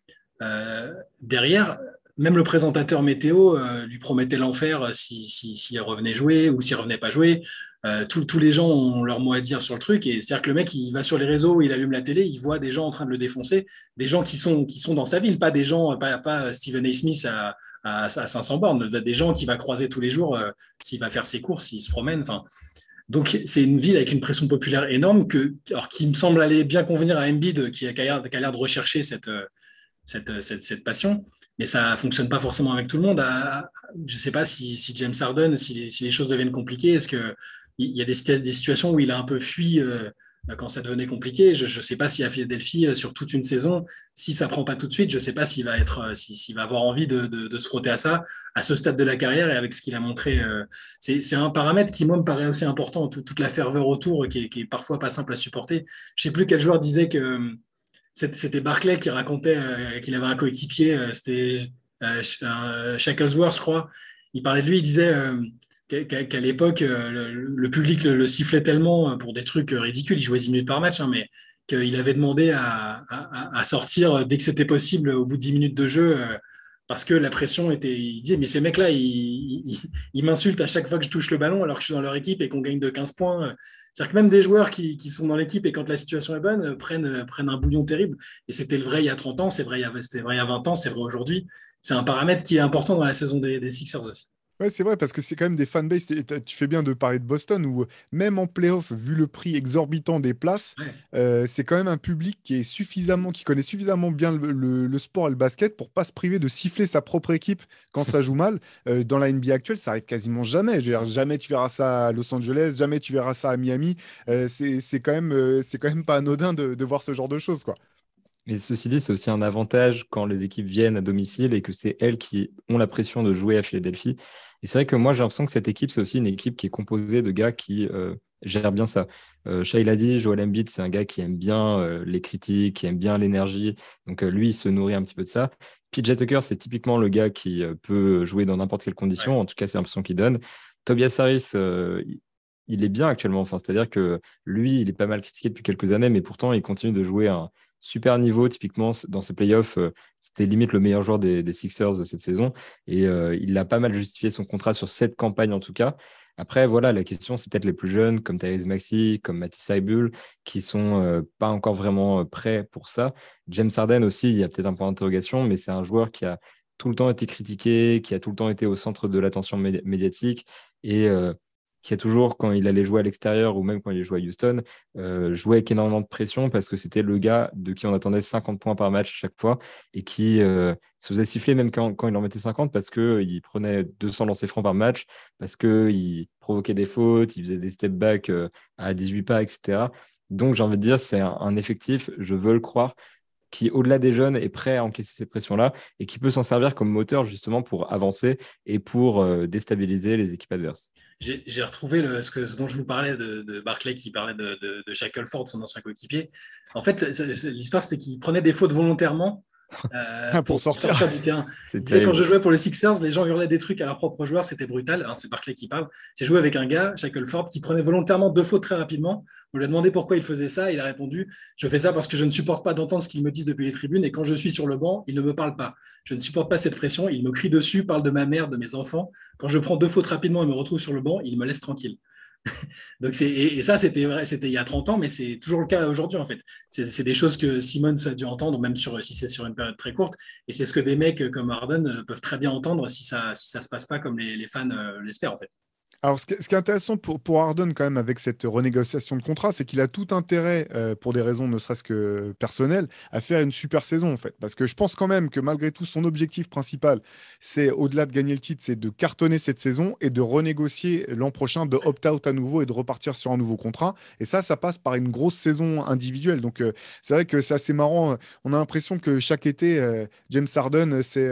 Euh, derrière, même le présentateur météo euh, lui promettait l'enfer s'il si, si, revenait jouer ou s'il revenait pas jouer. Euh, tous les gens ont leur mot à dire sur le truc. Et c'est-à-dire que le mec, il va sur les réseaux, il allume la télé, il voit des gens en train de le défoncer, des gens qui sont, qui sont dans sa ville, pas des gens, pas, pas Stephen A. Smith à, à, 500 bornes, des gens qu'il va croiser tous les jours s'il va faire ses courses, s'il se promène. Enfin, donc, c'est une ville avec une pression populaire énorme alors, qui me semble aller bien convenir à Embiid, qui a, l'air de rechercher cette, cette, cette, passion. Mais ça ne fonctionne pas forcément avec tout le monde. Je ne sais pas si, James Harden, si, les choses deviennent compliquées, est-ce qu'il y a des, situations où il a un peu fui euh, euh, quand ça devenait compliqué. Je ne sais pas si à Philadelphie, euh, sur toute une saison, si ça prend pas tout de suite, je ne sais pas s'il va, être, euh, s'il va avoir envie de, se frotter à ça à ce stade de la carrière et avec ce qu'il a montré. C'est un paramètre qui, moi, me paraît aussi important, toute la ferveur autour qui est, qui parfois pas simple à supporter. Je ne sais plus quel joueur disait que c'était Barclay qui racontait qu'il avait un coéquipier, c'était Shacklesworth, je crois. Il parlait de lui, il disait qu'à l'époque, le, public le, sifflait tellement pour des trucs ridicules. Il jouait 10 minutes par match, hein, mais qu'il avait demandé à, sortir dès que c'était possible au bout de 10 minutes de jeu parce que la pression était. Il dit, mais ces mecs-là, ils, m'insultent à chaque fois que je touche le ballon alors que je suis dans leur équipe et qu'on gagne de 15 points. C'est-à-dire que même des joueurs qui, sont dans l'équipe et quand la situation est bonne, prennent, un bouillon terrible. Et c'était le vrai il y a 30 ans, c'est vrai il y a 20 ans, c'est vrai aujourd'hui. C'est un paramètre qui est important dans la saison des Sixers aussi. Ouais, c'est vrai, parce que c'est quand même des fanbases. Tu fais bien de parler de Boston, où même en playoff, vu le prix exorbitant des places, euh, c'est quand même un public qui est suffisamment, qui connaît suffisamment bien le, sport et le basket pour pas se priver de siffler sa propre équipe quand ça joue mal. Euh, dans la NBA actuelle, ça arrive quasiment jamais. Je veux dire, jamais tu verras ça à Los Angeles, jamais tu verras ça à Miami. Euh, c'est quand même, c'est quand même pas anodin de, de, voir ce genre de choses, quoi. Mais ceci dit, c'est aussi un avantage quand les équipes viennent à domicile et que c'est elles qui ont la pression de jouer à Philadelphie. Et c'est vrai que moi, j'ai l'impression que cette équipe, c'est aussi une équipe qui est composée de gars qui euh, gèrent bien ça. Euh, Shai l'a dit, Joel Embiid, c'est un gars qui aime bien euh, les critiques, qui aime bien l'énergie. Donc lui, il se nourrit un petit peu de ça. PJ Tucker, c'est typiquement le gars qui peut jouer dans n'importe quelle condition. En tout cas, c'est l'impression qu'il donne. Tobias Harris, il est bien actuellement. Enfin, C'est-à-dire que lui, il est pas mal critiqué depuis quelques années, mais pourtant, il continue de jouer un, super niveau. Typiquement, dans ses playoffs, euh, c'était limite le meilleur joueur des, Sixers de cette saison. Et euh, il a pas mal justifié son contrat sur cette campagne, en tout cas. Après, voilà, la question, c'est peut-être les plus jeunes, comme Therese Maxi, comme Matisse Saibul, qui sont euh, pas encore vraiment prêts pour ça. James Harden aussi, il y a peut-être un point d'interrogation, mais c'est un joueur qui a tout le temps été critiqué, qui a tout le temps été au centre de l'attention médiatique. Et qui a toujours, quand il allait jouer à l'extérieur ou même quand il jouait à Houston, euh, jouait avec énormément de pression parce que c'était le gars de qui on attendait 50 points par match chaque fois et qui euh, se faisait siffler même quand, il en mettait 50 parce qu'il prenait 200 lancers francs par match, parce qu'il provoquait des fautes, il faisait des step back euh, à 18 pas, etc. Donc j'ai envie de dire, c'est un, effectif, je veux le croire, qui, au-delà des jeunes, est prêt à encaisser cette pression-là et qui peut s'en servir comme moteur justement pour avancer et pour déstabiliser les équipes adverses j'ai retrouvé le, ce, que, ce, dont je vous parlais de, de Barclay qui parlait de, de, de Shackelford, son ancien coéquipier. En fait, l'histoire, c'était qu'il prenait des fautes volontairement euh, [laughs] pour, sortir. du terrain. [laughs] quand je jouais pour les Sixers, les gens hurlaient des trucs à leurs propres joueurs, c'était brutal. Hein, c'est Barclay qui parle. J'ai joué avec un gars, Shackelford, qui prenait volontairement deux fautes très rapidement. On lui a demandé pourquoi il faisait ça. Il a répondu Je fais ça parce que je ne supporte pas d'entendre ce qu'ils me disent depuis les tribunes et quand je suis sur le banc, ils ne me parlent pas. Je ne supporte pas cette pression. Ils me crient dessus, parlent de ma mère, de mes enfants. Quand je prends deux fautes rapidement et me retrouve sur le banc, ils me laissent tranquille. [laughs] Donc et, et, ça, c'était vrai, c'était il y a 30 ans, mais c'est toujours le cas aujourd'hui, en fait. C'est des choses que Simone a dû entendre, même sur, si c'est sur une période très courte. Et c'est ce que des mecs comme Harden euh, peuvent très bien entendre si ça si ça se passe pas comme les, les fans euh, l'espèrent, en fait. Alors, ce qui, est intéressant pour, pour quand même, avec cette renégociation de contrat, c'est qu'il a tout intérêt, euh, pour des raisons ne serait-ce que personnelles, à faire une super saison, en fait. Parce que je pense quand même que malgré tout, son objectif principal, c'est, au-delà de gagner le titre, c'est de cartonner cette saison et de renégocier l'an prochain, de opt-out à nouveau et de repartir sur un nouveau contrat. Et ça, ça passe par une grosse saison individuelle. Donc, euh, c'est vrai que c'est assez marrant. On a l'impression que chaque été, euh, James Harden, c'est.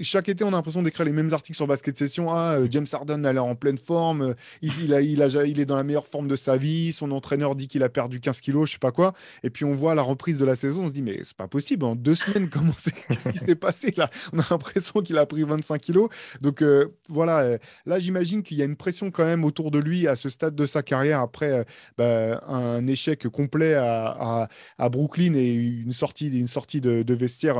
chaque été, on a l'impression d'écrire les mêmes articles sur Basket Session. Ah, James Harden a l'air en pleine forme, il, a, il, est dans la meilleure forme de sa vie, son entraîneur dit qu'il a perdu 15 kilos, je sais pas quoi. Et puis on voit la reprise de la saison, on se dit, mais c'est pas possible, en deux semaines, [laughs] comment qu'est-ce qui s'est passé là? On a l'impression qu'il a pris 25 kilos. Donc euh, voilà, euh, là j'imagine qu'il y a une pression quand même autour de lui à ce stade de sa carrière après euh, bah, un échec complet à, Brooklyn et une sortie, une sortie de vestiaire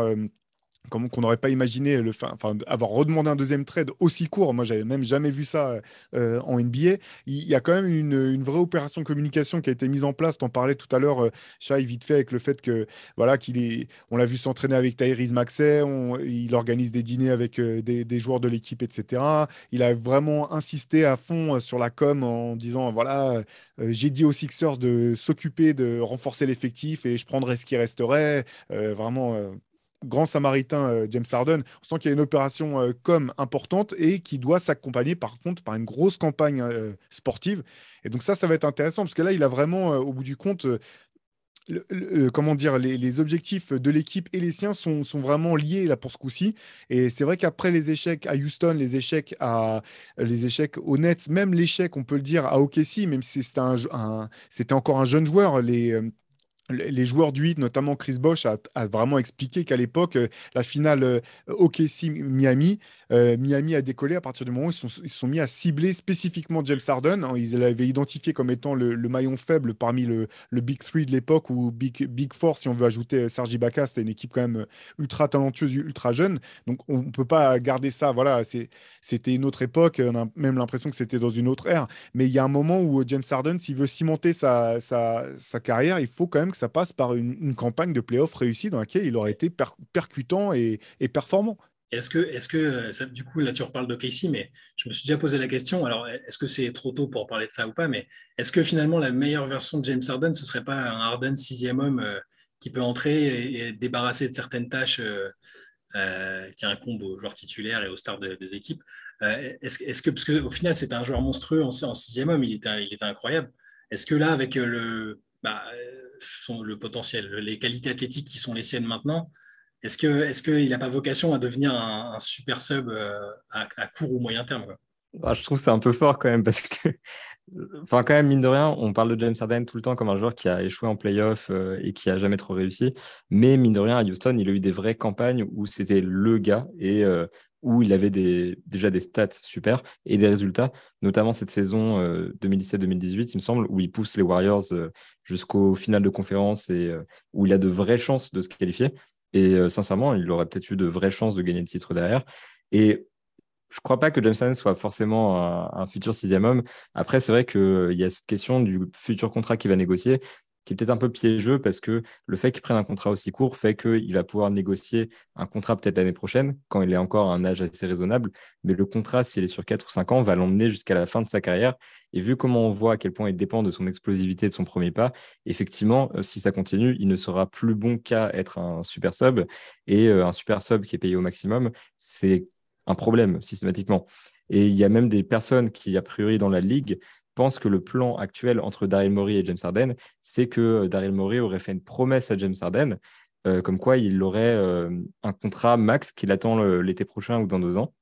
comme qu'on n'aurait pas imaginé le enfin, avoir redemandé un deuxième trade aussi court. Moi, j'avais même jamais vu ça euh, en NBA. Il y a quand même une, vraie opération communication qui a été mise en place. Tu en parlais tout à l'heure, euh, Chai, vite fait, avec le fait que voilà qu'il est, on l'a vu s'entraîner avec Tyrese Maxey, il organise des dîners avec euh, des, joueurs de l'équipe, etc. Il a vraiment insisté à fond sur la com en disant voilà, j'ai dit aux Sixers de s'occuper de renforcer l'effectif et je prendrai ce qui resterait. vraiment grand samaritain euh, James Harden, on sent qu'il y a une opération euh, com importante et qui doit s'accompagner par contre par une grosse campagne euh, sportive. Et donc ça, ça va être intéressant parce que là, il a vraiment, au bout du compte, comment dire, les, objectifs de l'équipe et les siens sont, sont, vraiment liés là pour ce coup-ci. Et c'est vrai qu'après les échecs à Houston, les échecs à les échecs aux Nets, même l'échec, on peut le dire à OKC, même si c'était un, encore un jeune joueur, les les joueurs du 8, notamment Chris Bosch, a, vraiment expliqué qu'à l'époque, euh, la finale euh, OKC-Miami, euh, Miami a décollé à partir du moment où ils se sont, mis à cibler spécifiquement James Harden. Hein, ils l'avaient identifié comme étant le, maillon faible parmi le, Big Three de l'époque ou Big, Four, si on veut ajouter Sergi Ibaka. C'était une équipe quand même ultra talentueuse, ultra jeune. Donc on ne peut pas garder ça. Voilà, c'était une autre époque. On a même l'impression que c'était dans une autre ère. Mais il y a un moment où James Harden, s'il veut cimenter sa carrière, il faut quand même que ça passe par une, campagne de playoff réussie dans laquelle il aurait été percutant et, performant. Est-ce que, est que du coup, là tu reparles de Casey, mais je me suis déjà posé la question, alors est-ce que c'est trop tôt pour parler de ça ou pas, mais est-ce que finalement la meilleure version de James Harden, ce serait pas un Harden sixième homme euh, qui peut entrer et, débarrasser de certaines tâches euh, euh, qui incombent aux joueurs titulaires et aux stars des équipes est-ce, que, parce qu'au final c'était un joueur monstrueux en, sixième homme, il était, incroyable, est-ce que là avec le... Bah, le potentiel, les qualités athlétiques qui sont les siennes maintenant, est-ce qu'il est qu'il n'a pas vocation à devenir un, super sub euh, à, court ou moyen terme bah, Je trouve c'est un peu fort quand même parce que, enfin, quand même, mine de rien, on parle de James Harden tout le temps comme un joueur qui a échoué en playoff euh, et qui a jamais trop réussi. Mais mine de rien, à Houston, il a eu des vraies campagnes où c'était le gars et euh, où il avait déjà des stats super et des résultats, notamment cette saison 2017-2018, il me semble, où il pousse les Warriors jusqu'au final de conférence et euh, où il a de vraies chances de se qualifier. Et euh, sincèrement, il aurait peut-être eu de vraies chances de gagner le titre derrière. Et je ne crois pas que James Harden soit forcément un, futur sixième homme. Après, c'est vrai qu'il y a cette question du futur contrat qu'il va négocier qui est peut-être un peu piégeux parce que le fait qu'il prenne un contrat aussi court fait qu'il va pouvoir négocier un contrat peut-être l'année prochaine, quand il est encore à un âge assez raisonnable. Mais le contrat, s'il est sur 4 ou 5 ans, va l'emmener jusqu'à la fin de sa carrière. Et vu comment on voit à quel point il dépend de son explosivité, de son premier pas, effectivement, euh, si ça continue, il ne sera plus bon qu'à être un super sub. Et euh, un super sub qui est payé au maximum, c'est un problème systématiquement. Et il y a même des personnes qui, a priori, dans la ligue, pense que le plan actuel entre Daryl Morey et James Harden, c'est que euh, Daryl Morey aurait fait une promesse à James Harden, euh, comme quoi il aurait euh, un contrat max qu'il attend l'été prochain ou dans deux ans,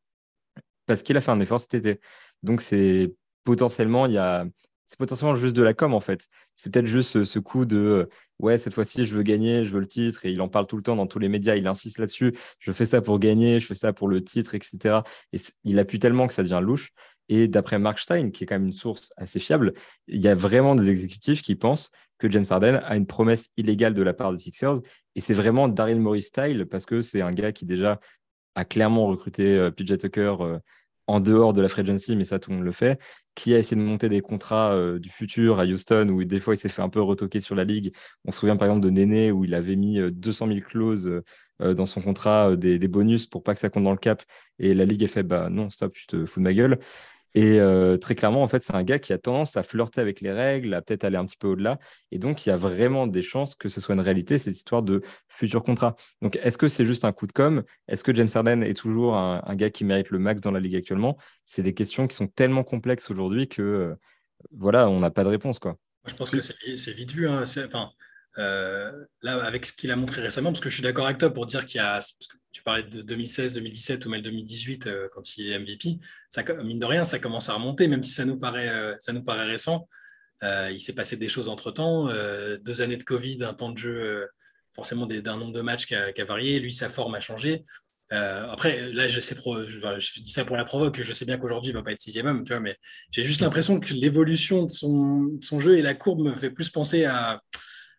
parce qu'il a fait un effort cet été. Donc c'est potentiellement, il y a, c'est potentiellement juste de la com en fait. C'est peut-être juste ce, coup de ouais, cette fois-ci, je veux gagner, je veux le titre, et il en parle tout le temps dans tous les médias, il insiste là-dessus, je fais ça pour gagner, je fais ça pour le titre, etc. Et il appuie tellement que ça devient louche. Et d'après Mark Stein, qui est quand même une source assez fiable, il y a vraiment des exécutifs qui pensent que James Harden a une promesse illégale de la part des Sixers. Et c'est vraiment Daryl Morey style, parce que c'est un gars qui déjà a clairement recruté euh, PJ Tucker euh, en dehors de la free mais ça tout le monde le fait, qui a essayé de monter des contrats euh, du futur à Houston, où des fois il s'est fait un peu retoquer sur la ligue. On se souvient par exemple de Néné, où il avait mis 200 000 clauses dans son contrat, des, des, bonus pour pas que ça compte dans le cap, et la ligue a fait bah non, stop, tu te fous de ma gueule. Et euh, très clairement, en fait, c'est un gars qui a tendance à flirter avec les règles, à peut-être aller un petit peu au-delà. Et donc, il y a vraiment des chances que ce soit une réalité, cette histoire de futur contrat. Donc, est-ce que c'est juste un coup de com? Est-ce que James Harden est toujours un, gars qui mérite le max dans la ligue actuellement? C'est des questions qui sont tellement complexes aujourd'hui que, euh, voilà, on n'a pas de réponse. Quoi. Je pense que c'est vite vu. Hein. Euh, là, avec ce qu'il a montré récemment, parce que je suis d'accord avec toi pour dire qu'il y a, tu parlais de 2016, 2017 ou même 2018 euh, quand il est MVP, ça, mine de rien, ça commence à remonter, même si ça nous paraît, euh, ça nous paraît récent. il s'est passé des choses entre temps, deux années de Covid, un temps de jeu, forcément d'un nombre de matchs qui a, varié. Lui, sa forme a changé. après, là, je, sais je, dis ça pour la provoque, je sais bien qu'aujourd'hui, il ne va pas être sixième homme, tu vois, mais j'ai juste l'impression que l'évolution de son, son, jeu et la courbe me fait plus penser à,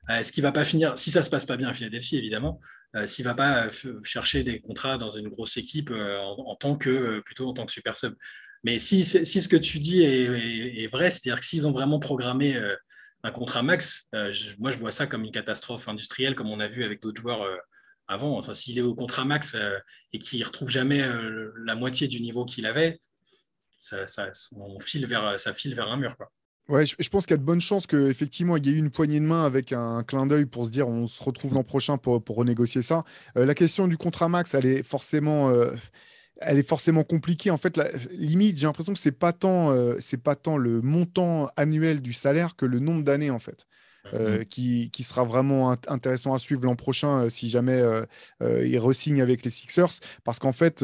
est-ce qu'il va pas finir, si ça se passe pas bien à Philadelphie, évidemment, euh, s'il va pas euh, chercher des contrats dans une grosse équipe euh, en, tant que plutôt en tant que super sub. Mais si, si ce que tu dis est, vrai, c'est-à-dire que s'ils ont vraiment programmé un contrat max, moi je vois ça comme une catastrophe industrielle, comme on a vu avec d'autres joueurs avant. Enfin, s'il est au contrat max et qu'il retrouve jamais la moitié du niveau qu'il avait, ça, on file vers, ça file vers un mur. Quoi. Ouais, je, pense qu'il y a de bonnes chances qu'effectivement, il y ait eu une poignée de main avec un, clin d'œil pour se dire on se retrouve l'an prochain pour, pour renégocier ça. Euh, la question du contrat max, elle est forcément, euh, elle est forcément compliquée. En fait, la, limite, j'ai l'impression que c'est pas tant, euh, c'est pas tant le montant annuel du salaire que le nombre d'années en fait. Mhm. qui, qui, sera vraiment intéressant à suivre l'an prochain si jamais il re-signe avec les Sixers. Parce qu'en fait,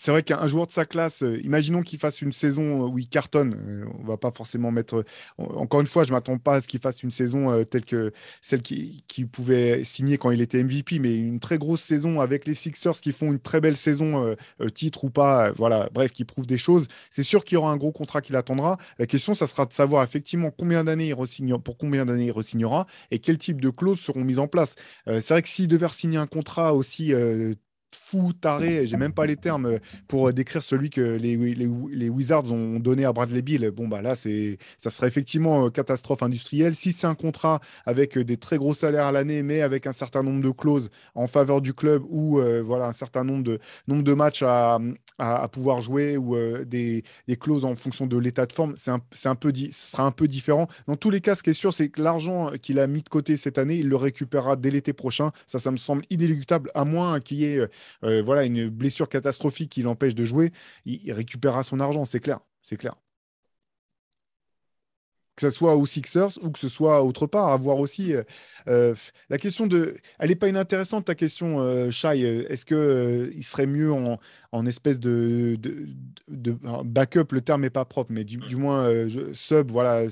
c'est vrai qu'un joueur de sa classe, euh, imaginons qu'il fasse une saison où il cartonne. Euh, on va pas forcément mettre. encore une fois, je m'attends pas à ce qu'il fasse une saison telle que celle qu'il qui pouvait signer quand il était MVP, mais une très grosse saison avec les Sixers qui font une très belle saison, titre ou pas, voilà, bref, qui prouvent des choses. C'est sûr qu'il y aura un gros contrat qui l'attendra. La question, ça sera de savoir effectivement combien d'années il pour combien d'années il re-signera et quel type de clauses seront mises en place. c'est vrai que s'il devait signer un contrat aussi fou, taré, j'ai même pas les termes euh, pour euh, décrire celui que les, les, Wizards ont donné à Bradley Bill. Bon, bah là, c'est, ça serait effectivement euh, catastrophe industrielle. Si c'est un contrat avec des très gros salaires à l'année, mais avec un certain nombre de clauses en faveur du club ou voilà, un certain nombre de, nombre de matchs à, à, pouvoir jouer ou des, des, clauses en fonction de l'état de forme, c'est un, un peu ce sera un peu différent. Dans tous les cas, ce qui est sûr, c'est que l'argent qu'il a mis de côté cette année, il le récupérera dès l'été prochain. Ça, ça me semble inéluctable, à moins qu'il y ait euh, voilà, une blessure catastrophique qui l'empêche de jouer, il, récupérera son argent, c'est clair. C'est clair que ce soit aux Sixers ou que ce soit autre part, à voir aussi. Euh, euh, la question de. Elle n'est pas inintéressante, ta question, Shai. Est-ce qu'il il serait mieux en, en espèce de, de, backup, le terme n'est pas propre, mais du, mm. moins euh, sub, voilà,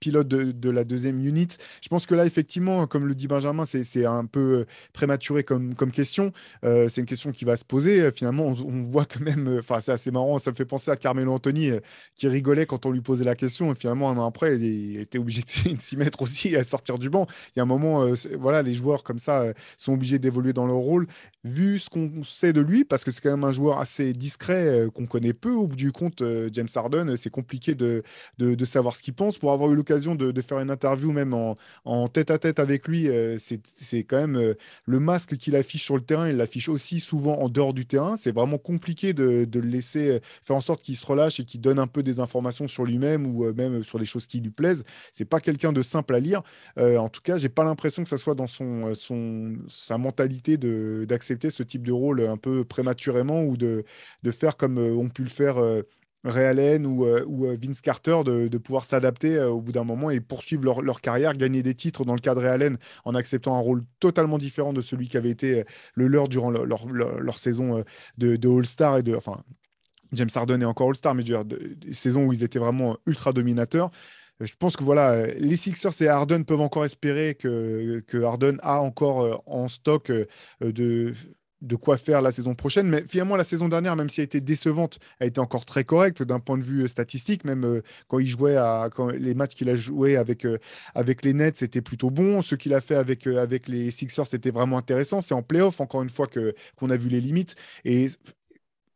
pilote de, la deuxième unit. Je pense que là, effectivement, comme le dit Benjamin, c'est un peu prématuré comme, comme question. Euh, c'est une question qui va se poser. Finalement, on, voit que même, enfin, c'est assez marrant, ça me fait penser à Carmelo Anthony euh, qui rigolait quand on lui posait la question. Et finalement, un an après, il était obligé de [laughs] s'y mettre aussi à sortir du banc. Il y a un moment, voilà, les joueurs comme ça sont obligés d'évoluer dans leur rôle. Vu ce qu'on sait de lui, parce que c'est quand même un joueur joueur assez discret euh, qu'on connaît peu. Au bout du compte, euh, James Harden, c'est compliqué de, de, savoir ce qu'il pense. Pour avoir eu l'occasion de, faire une interview même en, en, tête à tête avec lui, euh, c'est quand même le masque qu'il affiche sur le terrain, il l'affiche aussi souvent en dehors du terrain. C'est vraiment compliqué de, le laisser faire en sorte qu'il se relâche et qu'il donne un peu des informations sur lui-même ou même sur des choses qui lui plaisent. C'est pas quelqu'un de simple à lire. en tout cas, j'ai pas l'impression que ça soit dans son, son, sa mentalité d'accepter ce type de rôle un peu prématurément ou de, faire comme euh, ont pu le faire euh, Ray Allen ou, euh, Vince Carter, de, pouvoir s'adapter au bout d'un moment et poursuivre leur, carrière, gagner des titres dans le cas de Ray Allen en acceptant un rôle totalement différent de celui qui avait été le leur durant leur, saison de, de All-Star et de. Enfin, James Harden est encore All-Star, mais je veux dire, des saisons où ils étaient vraiment ultra dominateurs je pense que voilà, les Sixers et Harden peuvent encore espérer que, que Harden a encore en stock de, de quoi faire la saison prochaine. Mais finalement, la saison dernière, même si elle a été décevante, elle a été encore très correcte d'un point de vue euh, statistique. Même euh, quand il jouait à quand les matchs qu'il a joué avec, euh, avec les Nets, c'était plutôt bon. Ce qu'il a fait avec, avec les Sixers, c'était vraiment intéressant. C'est en playoff, encore une fois, que, qu'on a vu les limites. Et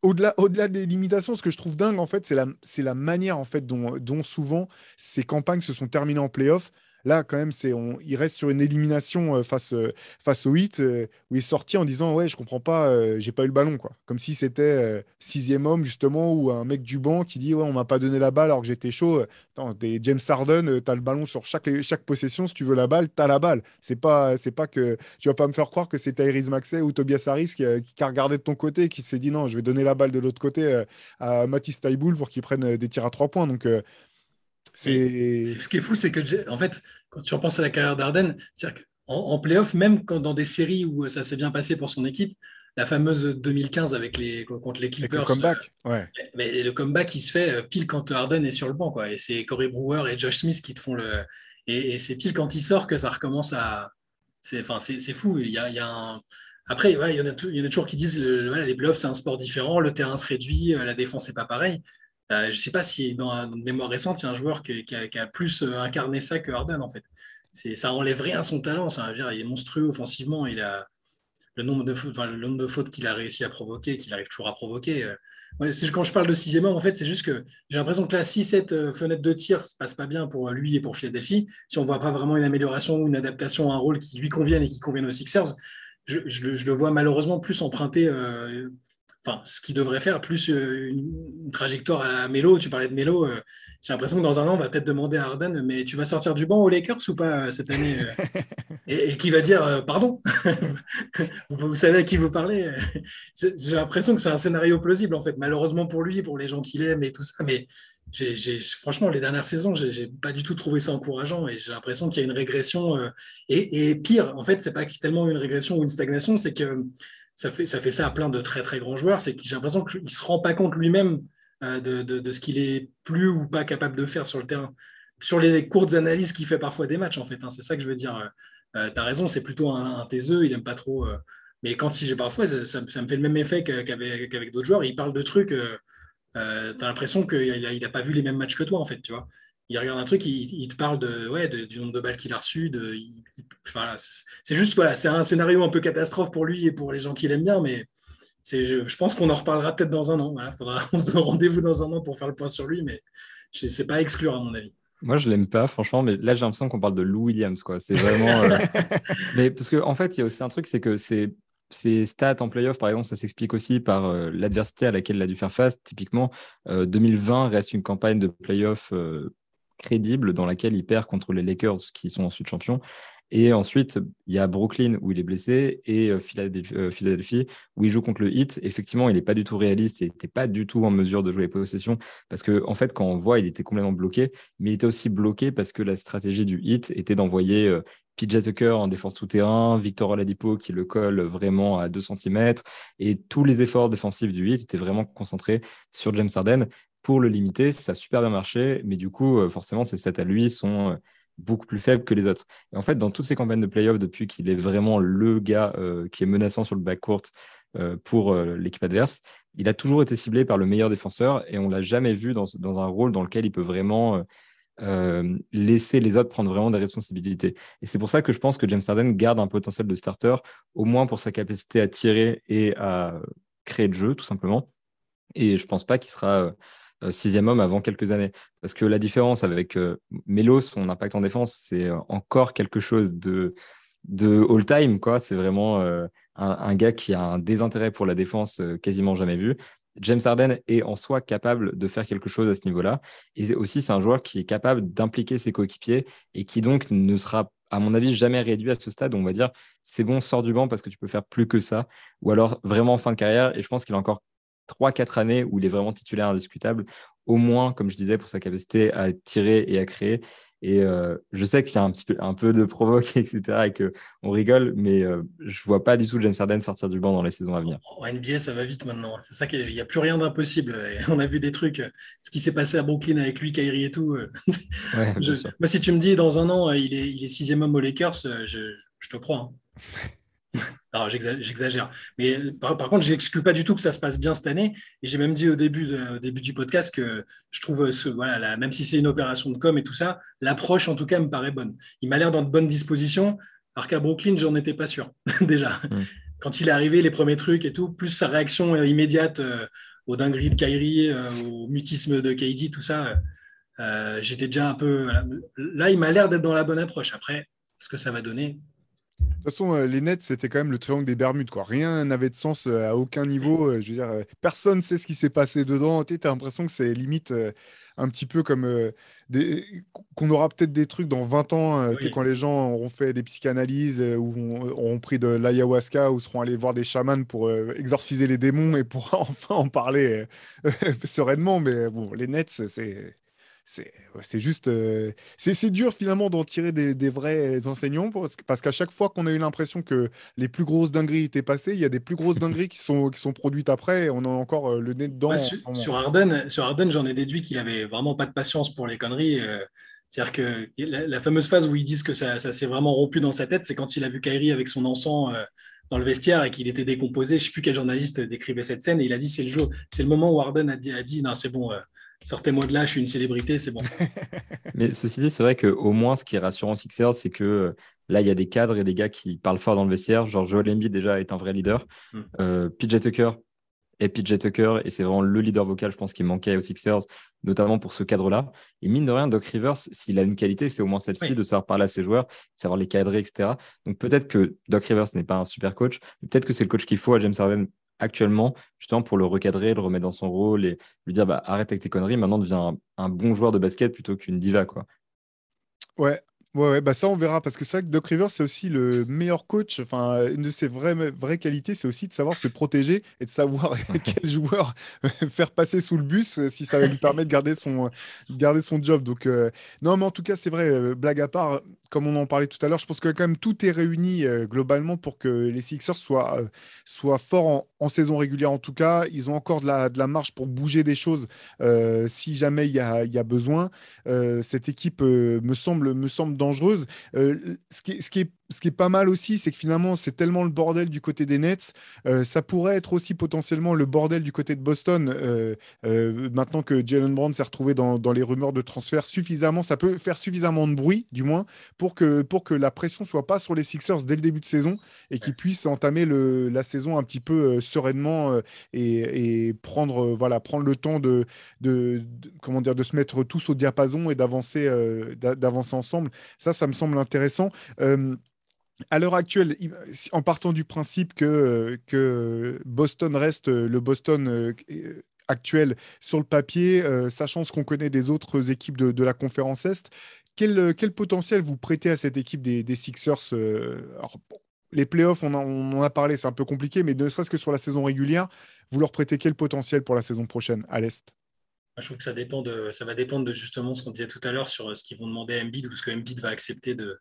au-delà, au-delà des limitations, ce que je trouve dingue, en fait, c'est la, c'est la manière en fait, dont, dont souvent ces campagnes se sont terminées en playoff. Là, quand même, c'est on, il reste sur une élimination euh, face, euh, face au hit euh, où il est sorti en disant Ouais, je comprends pas, j'ai pas eu le ballon. quoi. Comme si c'était sixième homme, justement, ou un mec du banc qui dit Ouais, on m'a pas donné la balle alors que j'étais chaud. Attends, t'es James Harden, tu as le ballon sur chaque, chaque possession. Si tu veux la balle, tu as la balle. C'est pas, c'est pas que tu vas pas me faire croire que c'est Tyrese Maxey ou Tobias Harris qui, a regardé de ton côté qui s'est dit Non, je vais donner la balle de l'autre côté à Matisse Taiboul pour qu'il prenne des tirs à trois points. Donc, ce qui est fou, c'est que, en fait, quand tu repenses à la carrière d'Arden, c'est-à-dire qu'en en playoff, même quand dans des séries où ça s'est bien passé pour son équipe, la fameuse 2015 avec les, contre les Clippers. le comeback, euh, ouais. Mais le comeback, il se fait euh, pile quand Harden est sur le banc. Quoi. Et c'est Corey Brewer et Josh Smith qui te font le. Et, c'est pile quand il sort que ça recommence à. C'est, enfin, c'est, fou. Il y a, il y a un... Après, il, y en a il y en a toujours qui disent le, les playoffs, c'est un sport différent, le terrain se réduit, euh, la défense n'est pas pareil. Euh, je ne sais pas si dans une mémoire récente, il y a un joueur qui, a, plus euh, incarné ça que Harden, en fait. Ça enlève rien à son talent. Ça, dire, il est monstrueux offensivement. Il a le nombre de fautes, le nombre de fautes qu'il a réussi à provoquer, qu'il arrive toujours à provoquer. Euh. quand je parle de sixième homme, en fait, c'est juste que j'ai l'impression que là, si cette fenêtre de tir se passe pas bien pour lui et pour Philadelphie, si on voit pas vraiment une amélioration ou une adaptation à un rôle qui lui convienne et qui convienne aux Sixers, je, le vois malheureusement plus emprunter enfin, ce qui devrait faire plus euh, une, trajectoire à la Mélo. Tu parlais de Mélo. Euh, j'ai l'impression que dans un an, on va peut-être demander à Harden, mais tu vas sortir du banc aux Lakers ou pas euh, cette année [laughs] et, qui va dire pardon? [laughs] Vous, savez à qui vous parlez J'ai l'impression que c'est un scénario plausible, en fait. Malheureusement pour lui, pour les gens qu'il aime et tout ça, mais franchement, les dernières saisons, j'ai, pas du tout trouvé ça encourageant et j'ai l'impression qu'il y a une régression. et, et, pire, en fait, c'est pas tellement une régression ou une stagnation, c'est que ça fait, ça à plein de très très grands joueurs, c'est que j'ai l'impression qu'il ne se rend pas compte lui-même euh, de, ce qu'il est plus ou pas capable de faire sur le terrain. Sur les courtes analyses qu'il fait parfois des matchs, en fait, hein, c'est ça que je veux dire. Euh, tu as raison, c'est plutôt un, un, il n'aime pas trop. Euh, mais quand il parfois, ça, me fait le même effet qu'avec, d'autres joueurs. Il parle de trucs, tu as l'impression qu'il n'a pas vu les mêmes matchs que toi, en fait, tu vois il regarde un truc, il, te parle de, ouais, du nombre de balles qu'il a reçues. De, c'est juste, voilà, c'est un scénario un peu catastrophe pour lui et pour les gens qui l'aiment bien, mais je, je, pense qu'on en reparlera peut-être dans un an. Il faudra [laughs] on se donne rendez-vous dans un an pour faire le point sur lui, mais c'est pas exclure à mon avis. Moi, je l'aime pas, franchement, mais là, j'ai l'impression qu'on parle de Lou Williams, quoi. C'est vraiment. Euh, [laughs] mais parce qu'en en fait, il y a aussi un truc, c'est que c'est ses stats en playoff, par exemple, ça s'explique aussi par euh, l'adversité à laquelle il a dû faire face. Typiquement, 2020 euh, reste une campagne de playoff crédible dans laquelle il perd contre les Lakers qui sont ensuite champions. Et ensuite, il y a Brooklyn où il est blessé et euh, euh, Philadelphie, où il joue contre le Heat. Effectivement, il n'est pas du tout réaliste et n'était pas du tout en mesure de jouer les possessions parce qu'en en fait, quand on voit, il était complètement bloqué, mais il était aussi bloqué parce que la stratégie du Heat était d'envoyer euh, PJ Tucker en défense tout-terrain, Victor Oladipo qui le colle vraiment à 2 cm et tous les efforts défensifs du Heat étaient vraiment concentrés sur James Harden pour le limiter. Ça a super bien marché, mais du coup, euh, forcément, ses stats à lui sont euh, beaucoup plus faibles que les autres. Et en fait, dans toutes ces campagnes de playoffs, depuis qu'il est vraiment le gars euh, qui est menaçant sur le backcourt pour l'équipe adverse, il a toujours été ciblé par le meilleur défenseur et on l'a jamais vu dans, un rôle dans lequel il peut vraiment laisser les autres prendre vraiment des responsabilités. Et c'est pour ça que je pense que James Harden garde un potentiel de starter, au moins pour sa capacité à tirer et à créer de jeu, tout simplement. Et je pense pas qu'il sera euh, sixième homme avant quelques années. Parce que la différence avec euh, Melo, son impact en défense, c'est euh, encore quelque chose de, de all-time. C'est vraiment un, gars qui a un désintérêt pour la défense quasiment jamais vu. James Harden est en soi capable de faire quelque chose à ce niveau-là. Et aussi, c'est un joueur qui est capable d'impliquer ses coéquipiers et qui donc ne sera, à mon avis, jamais réduit à ce stade on va dire c'est bon, sors du banc parce que tu peux faire plus que ça. Ou alors vraiment en fin de carrière. Et je pense qu'il a encore 3-4 années où il est vraiment titulaire indiscutable, au moins, comme je disais, pour sa capacité à tirer et à créer. Et euh, je sais qu'il y a un, petit peu, un peu de provoque, etc., [laughs] et qu'on rigole, mais euh, je ne vois pas du tout James Harden sortir du banc dans les saisons à venir. En NBA, ça va vite maintenant. C'est ça qu'il n'y a plus rien d'impossible. On a vu des trucs, ce qui s'est passé à Brooklyn avec lui, Kyrie et tout. moi, si tu me dis dans un an, il est, il est sixième homme aux Lakers, je, je te crois. Hein. [laughs] Alors, j'exagère. Mais par, contre, je n'exclus pas du tout que ça se passe bien cette année. Et j'ai même dit au début, début du podcast que je trouve, ce, voilà, même si c'est une opération de com et tout ça, l'approche, en tout cas, me paraît bonne. Il m'a l'air dans de bonnes dispositions, alors qu'à Brooklyn, j'en étais pas sûr, [laughs] déjà. Mm. Quand il est arrivé, les premiers trucs et tout, plus sa réaction immédiate euh, aux dingueries de Kyrie, euh, au mutisme de KD, tout ça, euh, j'étais déjà un peu. Là, il m'a l'air d'être dans la bonne approche. Après, ce que ça va donner, de toute façon, euh, les Nets, c'était quand même le triangle des Bermudes. Quoi. Rien n'avait de sens euh, à aucun niveau. Euh, je veux dire, personne ne sait ce qui s'est passé dedans. Tu as l'impression que c'est limite un petit peu comme qu'on aura peut-être des trucs dans 20 ans, quand les gens auront fait des psychanalyses ou auront pris de l'ayahuasca ou seront allés voir des chamans pour exorciser les démons et pour [laughs] enfin en parler [laughs] sereinement. Mais bon, les Nets, c'est c'est juste. Euh, c'est dur finalement d'en tirer des, vrais enseignants parce, qu'à chaque fois qu'on a eu l'impression que les plus grosses dingueries étaient passées, il y a des plus grosses dingueries qui sont, qui sont produites après et on a encore euh, le nez dedans. sur, Arden, sur Arden j'en ai déduit qu'il avait vraiment pas de patience pour les conneries. Euh, c'est-à-dire que la, fameuse phase où ils disent que ça, ça s'est vraiment rompu dans sa tête, c'est quand il a vu Kyrie avec son encens dans le vestiaire et qu'il était décomposé. Je ne sais plus quel journaliste décrivait cette scène et il a dit c'est le jour, c'est le moment où Arden a dit, a dit non c'est bon, sortez-moi de là, je suis une célébrité, c'est bon. [laughs] Mais ceci dit, c'est vrai qu'au moins, ce qui est rassurant Sixers, c'est que euh, là, il y a des cadres et des gars qui parlent fort dans le vestiaire. Genre, Joel Embiid, déjà, est un vrai leader. Hmm. Euh, PJ Tucker est PJ Tucker, et c'est vraiment le leader vocal, je pense, qui manquait aux Sixers, notamment pour ce cadre-là. Et mine de rien, Doc Rivers, s'il a une qualité, c'est au moins celle-ci, de savoir parler à ses joueurs, de savoir les cadrer, etc. Donc peut-être que Doc Rivers n'est pas un super coach, peut-être que c'est le coach qu'il faut à James Harden actuellement, justement pour le recadrer, le remettre dans son rôle et lui dire bah, arrête avec tes conneries, maintenant deviens un, bon joueur de basket plutôt qu'une diva. Quoi. Ouais, Ouais, bah ça on verra parce que c'est vrai que Doc Rivers c'est aussi le meilleur coach. Enfin, une de ses vraies, vraies qualités, c'est aussi de savoir se protéger et de savoir [laughs] [laughs] quel joueur [laughs] faire passer sous le bus euh, si ça lui permettre de garder son, garder son job. Donc, euh, non, mais en tout cas, c'est vrai, euh, blague à part, comme on en parlait tout à l'heure, je pense que quand même tout est réuni euh, globalement pour que les Sixers soient, euh, soient forts en, saison régulière en tout cas. Ils ont encore de la, de la marge pour bouger des choses euh, si jamais il y a, besoin. cette équipe me, semble, me semble dangereuse. ce, qui, ce qui est ce qui est pas mal aussi, c'est que finalement, c'est tellement le bordel du côté des Nets. Euh, ça pourrait être aussi potentiellement le bordel du côté de Boston. Euh, euh, maintenant que Jalen Brown s'est retrouvé dans, les rumeurs de transfert suffisamment, ça peut faire suffisamment de bruit, du moins, pour que, pour que la pression soit pas sur les Sixers dès le début de saison et qu'ils puissent entamer le, la saison un petit peu sereinement et, prendre, voilà, prendre le temps de, de, comment dire, de se mettre tous au diapason et d'avancer d'avancer ensemble. Ça, ça me semble intéressant à l'heure actuelle, en partant du principe que, que Boston reste le Boston euh, actuel sur le papier, euh, sachant ce qu'on connaît des autres équipes de, la conférence Est, quel, potentiel vous prêtez à cette équipe des, Sixers euh, Les playoffs, on, on, en a parlé, c'est un peu compliqué, mais ne serait-ce que sur la saison régulière, vous leur prêtez quel potentiel pour la saison prochaine à l'Est? Je trouve que ça, dépend de, ça va dépendre de justement ce qu'on disait tout à l'heure sur ce qu'ils vont demander à Embiid ou ce que Embiid va accepter de,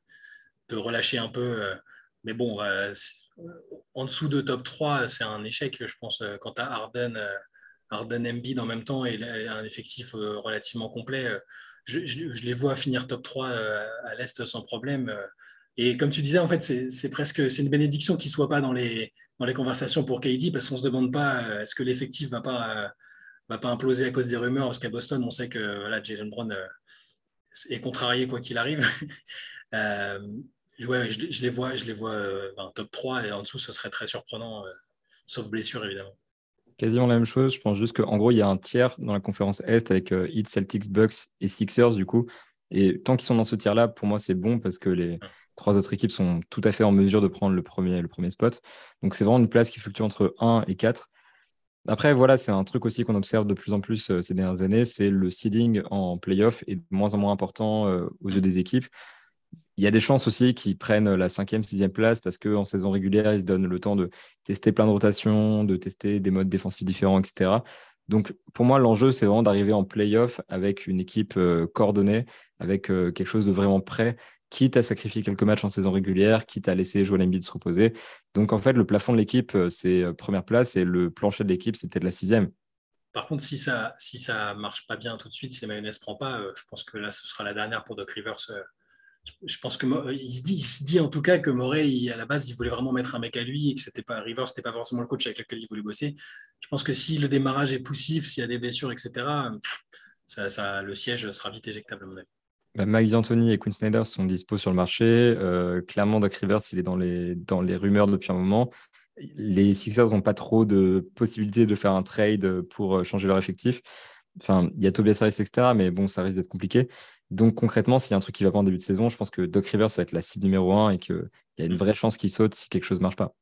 de relâcher un peu. Euh, mais bon, euh, en dessous de top 3, c'est un échec, je pense, euh, quand tu as Harden, Harden Embiid en même temps et un effectif relativement complet. Je, les vois finir top 3 à l'Est sans problème. Et comme tu disais, en fait, c'est presque une bénédiction qu'ils ne soient pas dans les, dans les conversations pour KD parce qu'on ne se demande pas est-ce que l'effectif ne va pas, va pas imploser à cause des rumeurs. Parce qu'à Boston, on sait que voilà, Jason Brown est contrarié quoi qu'il arrive. Ouais, je, les vois, je les vois euh, top 3 et en dessous, ce serait très surprenant, euh, sauf blessure évidemment. Quasiment la même chose. Je pense juste qu'en gros, il y a un tiers dans la conférence Est avec euh, Heat, Celtics, Bucks et Sixers du coup. Et tant qu'ils sont dans ce tiers-là, pour moi, c'est bon parce que les trois autres équipes sont tout à fait en mesure de prendre le premier, le premier spot. Donc, c'est vraiment une place qui fluctue entre 1 et 4. Après, voilà, c'est un truc aussi qu'on observe de plus en plus ces dernières années, c'est le seeding en playoff est de moins en moins important aux yeux des équipes. Il y a des chances aussi qu'ils prennent la cinquième, sixième place parce qu'en saison régulière, ils se donnent le temps de tester plein de rotations, de tester des modes défensifs différents, etc. Donc, pour moi, l'enjeu, c'est vraiment d'arriver en playoff avec une équipe euh, coordonnée, avec euh, quelque chose de vraiment prêt, quitte à sacrifier quelques matchs en saison régulière, quitte à laisser Joel Embiid se reposer. Donc, en fait, le plafond de l'équipe, euh, c'est première place et le plancher de l'équipe, c'est peut-être la sixième. Par contre, si ça si ça marche pas bien tout de suite, si la mayonnaise prend pas, je pense que là, ce sera la dernière pour Doc Rivers je pense que il se, dit, il se dit en tout cas que Morey, à la base, il voulait vraiment mettre un mec à lui et que c'était pas River, c'était pas forcément le coach avec lequel il voulait bosser. Je pense que si le démarrage est poussif, s'il y a des blessures, etc., le siège sera vite éjectable. Bah, Mike D'Antoni et Quinn Snyder sont dispo sur le marché. Euh, clairement, Doc Rivers, il est dans les, dans les rumeurs depuis un moment. Les Sixers n'ont pas trop de possibilités de faire un trade pour euh, changer leur effectif. Enfin, il y a Tobias Harris, etc., mais bon, ça risque d'être compliqué. Donc concrètement, s'il y a un truc qui va pas en début de saison, je pense que Doc Rivers va être la cible numéro un et qu'il y a une vraie chance qu'il saute si quelque chose ne marche pas.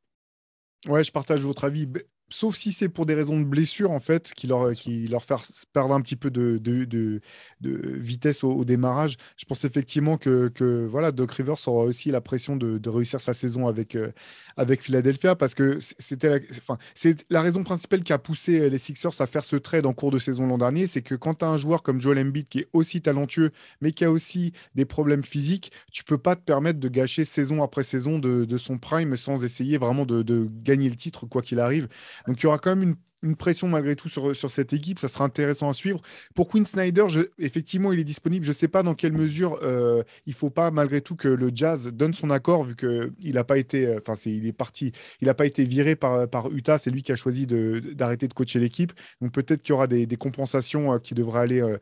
Ouais, je partage votre avis sauf si c'est pour des raisons de blessure, en fait, qui leur, qui leur faire perdre un petit peu de, de, de, vitesse au, démarrage. Je pense effectivement que, que, voilà, Doc Rivers aura aussi la pression de, réussir sa saison avec, euh, avec Philadelphia parce que c'était enfin, c'est la raison principale qui a poussé les Sixers à faire ce trade en cours de saison l'an dernier. C'est que quand tu as un joueur comme Joel Embiid qui est aussi talentueux, mais qui a aussi des problèmes physiques, tu peux pas te permettre de gâcher saison après saison de, son prime sans essayer vraiment de gagner le titre, quoi qu'il arrive. Donc il y aura quand même une, pression malgré tout sur, cette équipe. Ça sera intéressant à suivre. Pour Quinn Snyder, effectivement, il est disponible. Je ne sais pas dans quelle mesure euh, il ne faut pas malgré tout que le Jazz donne son accord vu qu'il n'a pas été, euh, enfin il est parti, il n'a pas été viré par, Utah. C'est lui qui a choisi d'arrêter de, coacher l'équipe. Donc peut-être qu'il y aura des, compensations euh, qui devraient aller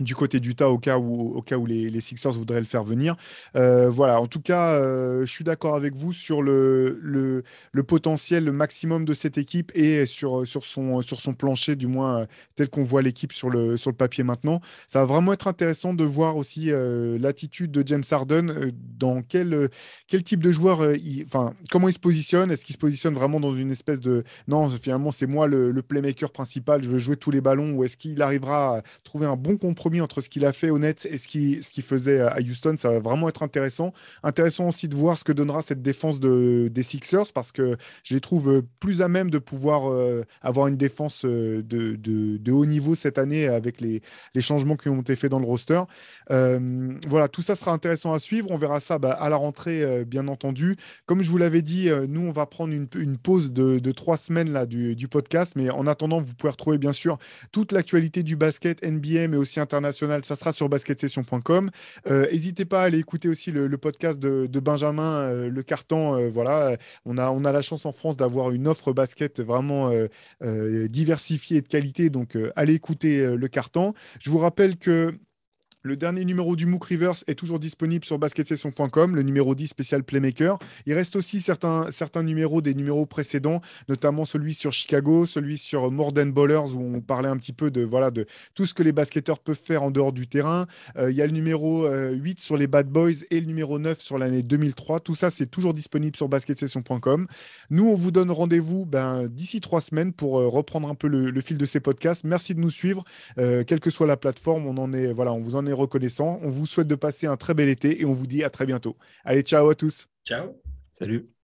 du côté d'Utah au cas où, au cas où les, Sixers voudraient le faire venir. Euh, voilà, en tout cas, euh, je suis d'accord avec vous sur le, le, potentiel, le maximum de cette équipe et sur, sur, son, sur son plancher, du moins euh, tel qu'on voit l'équipe sur le, sur le papier maintenant. Ça va vraiment être intéressant de voir aussi l'attitude de James Harden, dans quel, quel type de joueur, enfin, comment il se positionne. Est-ce qu'il se positionne vraiment dans une espèce de non, finalement, c'est moi le, le playmaker principal, je veux jouer tous les ballons, ou est-ce qu'il arrivera à trouver un bon compromis compromis entre ce qu'il a fait au Nets et ce qu'il ce faisait à Houston. Ça va vraiment être intéressant. Intéressant aussi de voir ce que donnera cette défense de, des Sixers parce que je les trouve plus à même de pouvoir euh, avoir une défense euh, de, de, haut niveau cette année avec les, les, changements qui ont été faits dans le roster. Euh, voilà, tout ça sera intéressant à suivre. On verra ça bah, à la rentrée, bien entendu. Comme je vous l'avais dit, nous, on va prendre une, pause de, de, trois semaines là, du, du, podcast. Mais en attendant, vous pouvez retrouver bien sûr toute l'actualité du basket NBA, mais aussi international. Ça sera sur basketsession.com. N'hésitez pas à aller écouter aussi le, podcast de, de Benjamin, le carton. voilà, on a, on a la chance en France d'avoir une offre basket vraiment euh, euh, diversifiée et de qualité. Donc, euh, allez écouter le carton. Je vous rappelle que le dernier numéro du MOOC Reverse est toujours disponible sur basketsession.com, le numéro 10 spécial Playmaker. Il reste aussi certains, certains numéros des numéros précédents, notamment celui sur Chicago, celui sur More Than Ballers, où on parlait un petit peu de, voilà, de tout ce que les basketteurs peuvent faire en dehors du terrain. Euh, il y a le numéro 8 euh, sur les Bad Boys et le numéro 9 sur l'année 2003. Tout ça, c'est toujours disponible sur basketsession.com. Nous, on vous donne rendez-vous ben, d'ici trois semaines pour euh, reprendre un peu le, fil de ces podcasts. Merci de nous suivre, quelle que soit la plateforme. On, en est, voilà, on vous en est reconnaissant. On vous souhaite de passer un très bel été et on vous dit à très bientôt. Allez, ciao à tous. Ciao. Salut.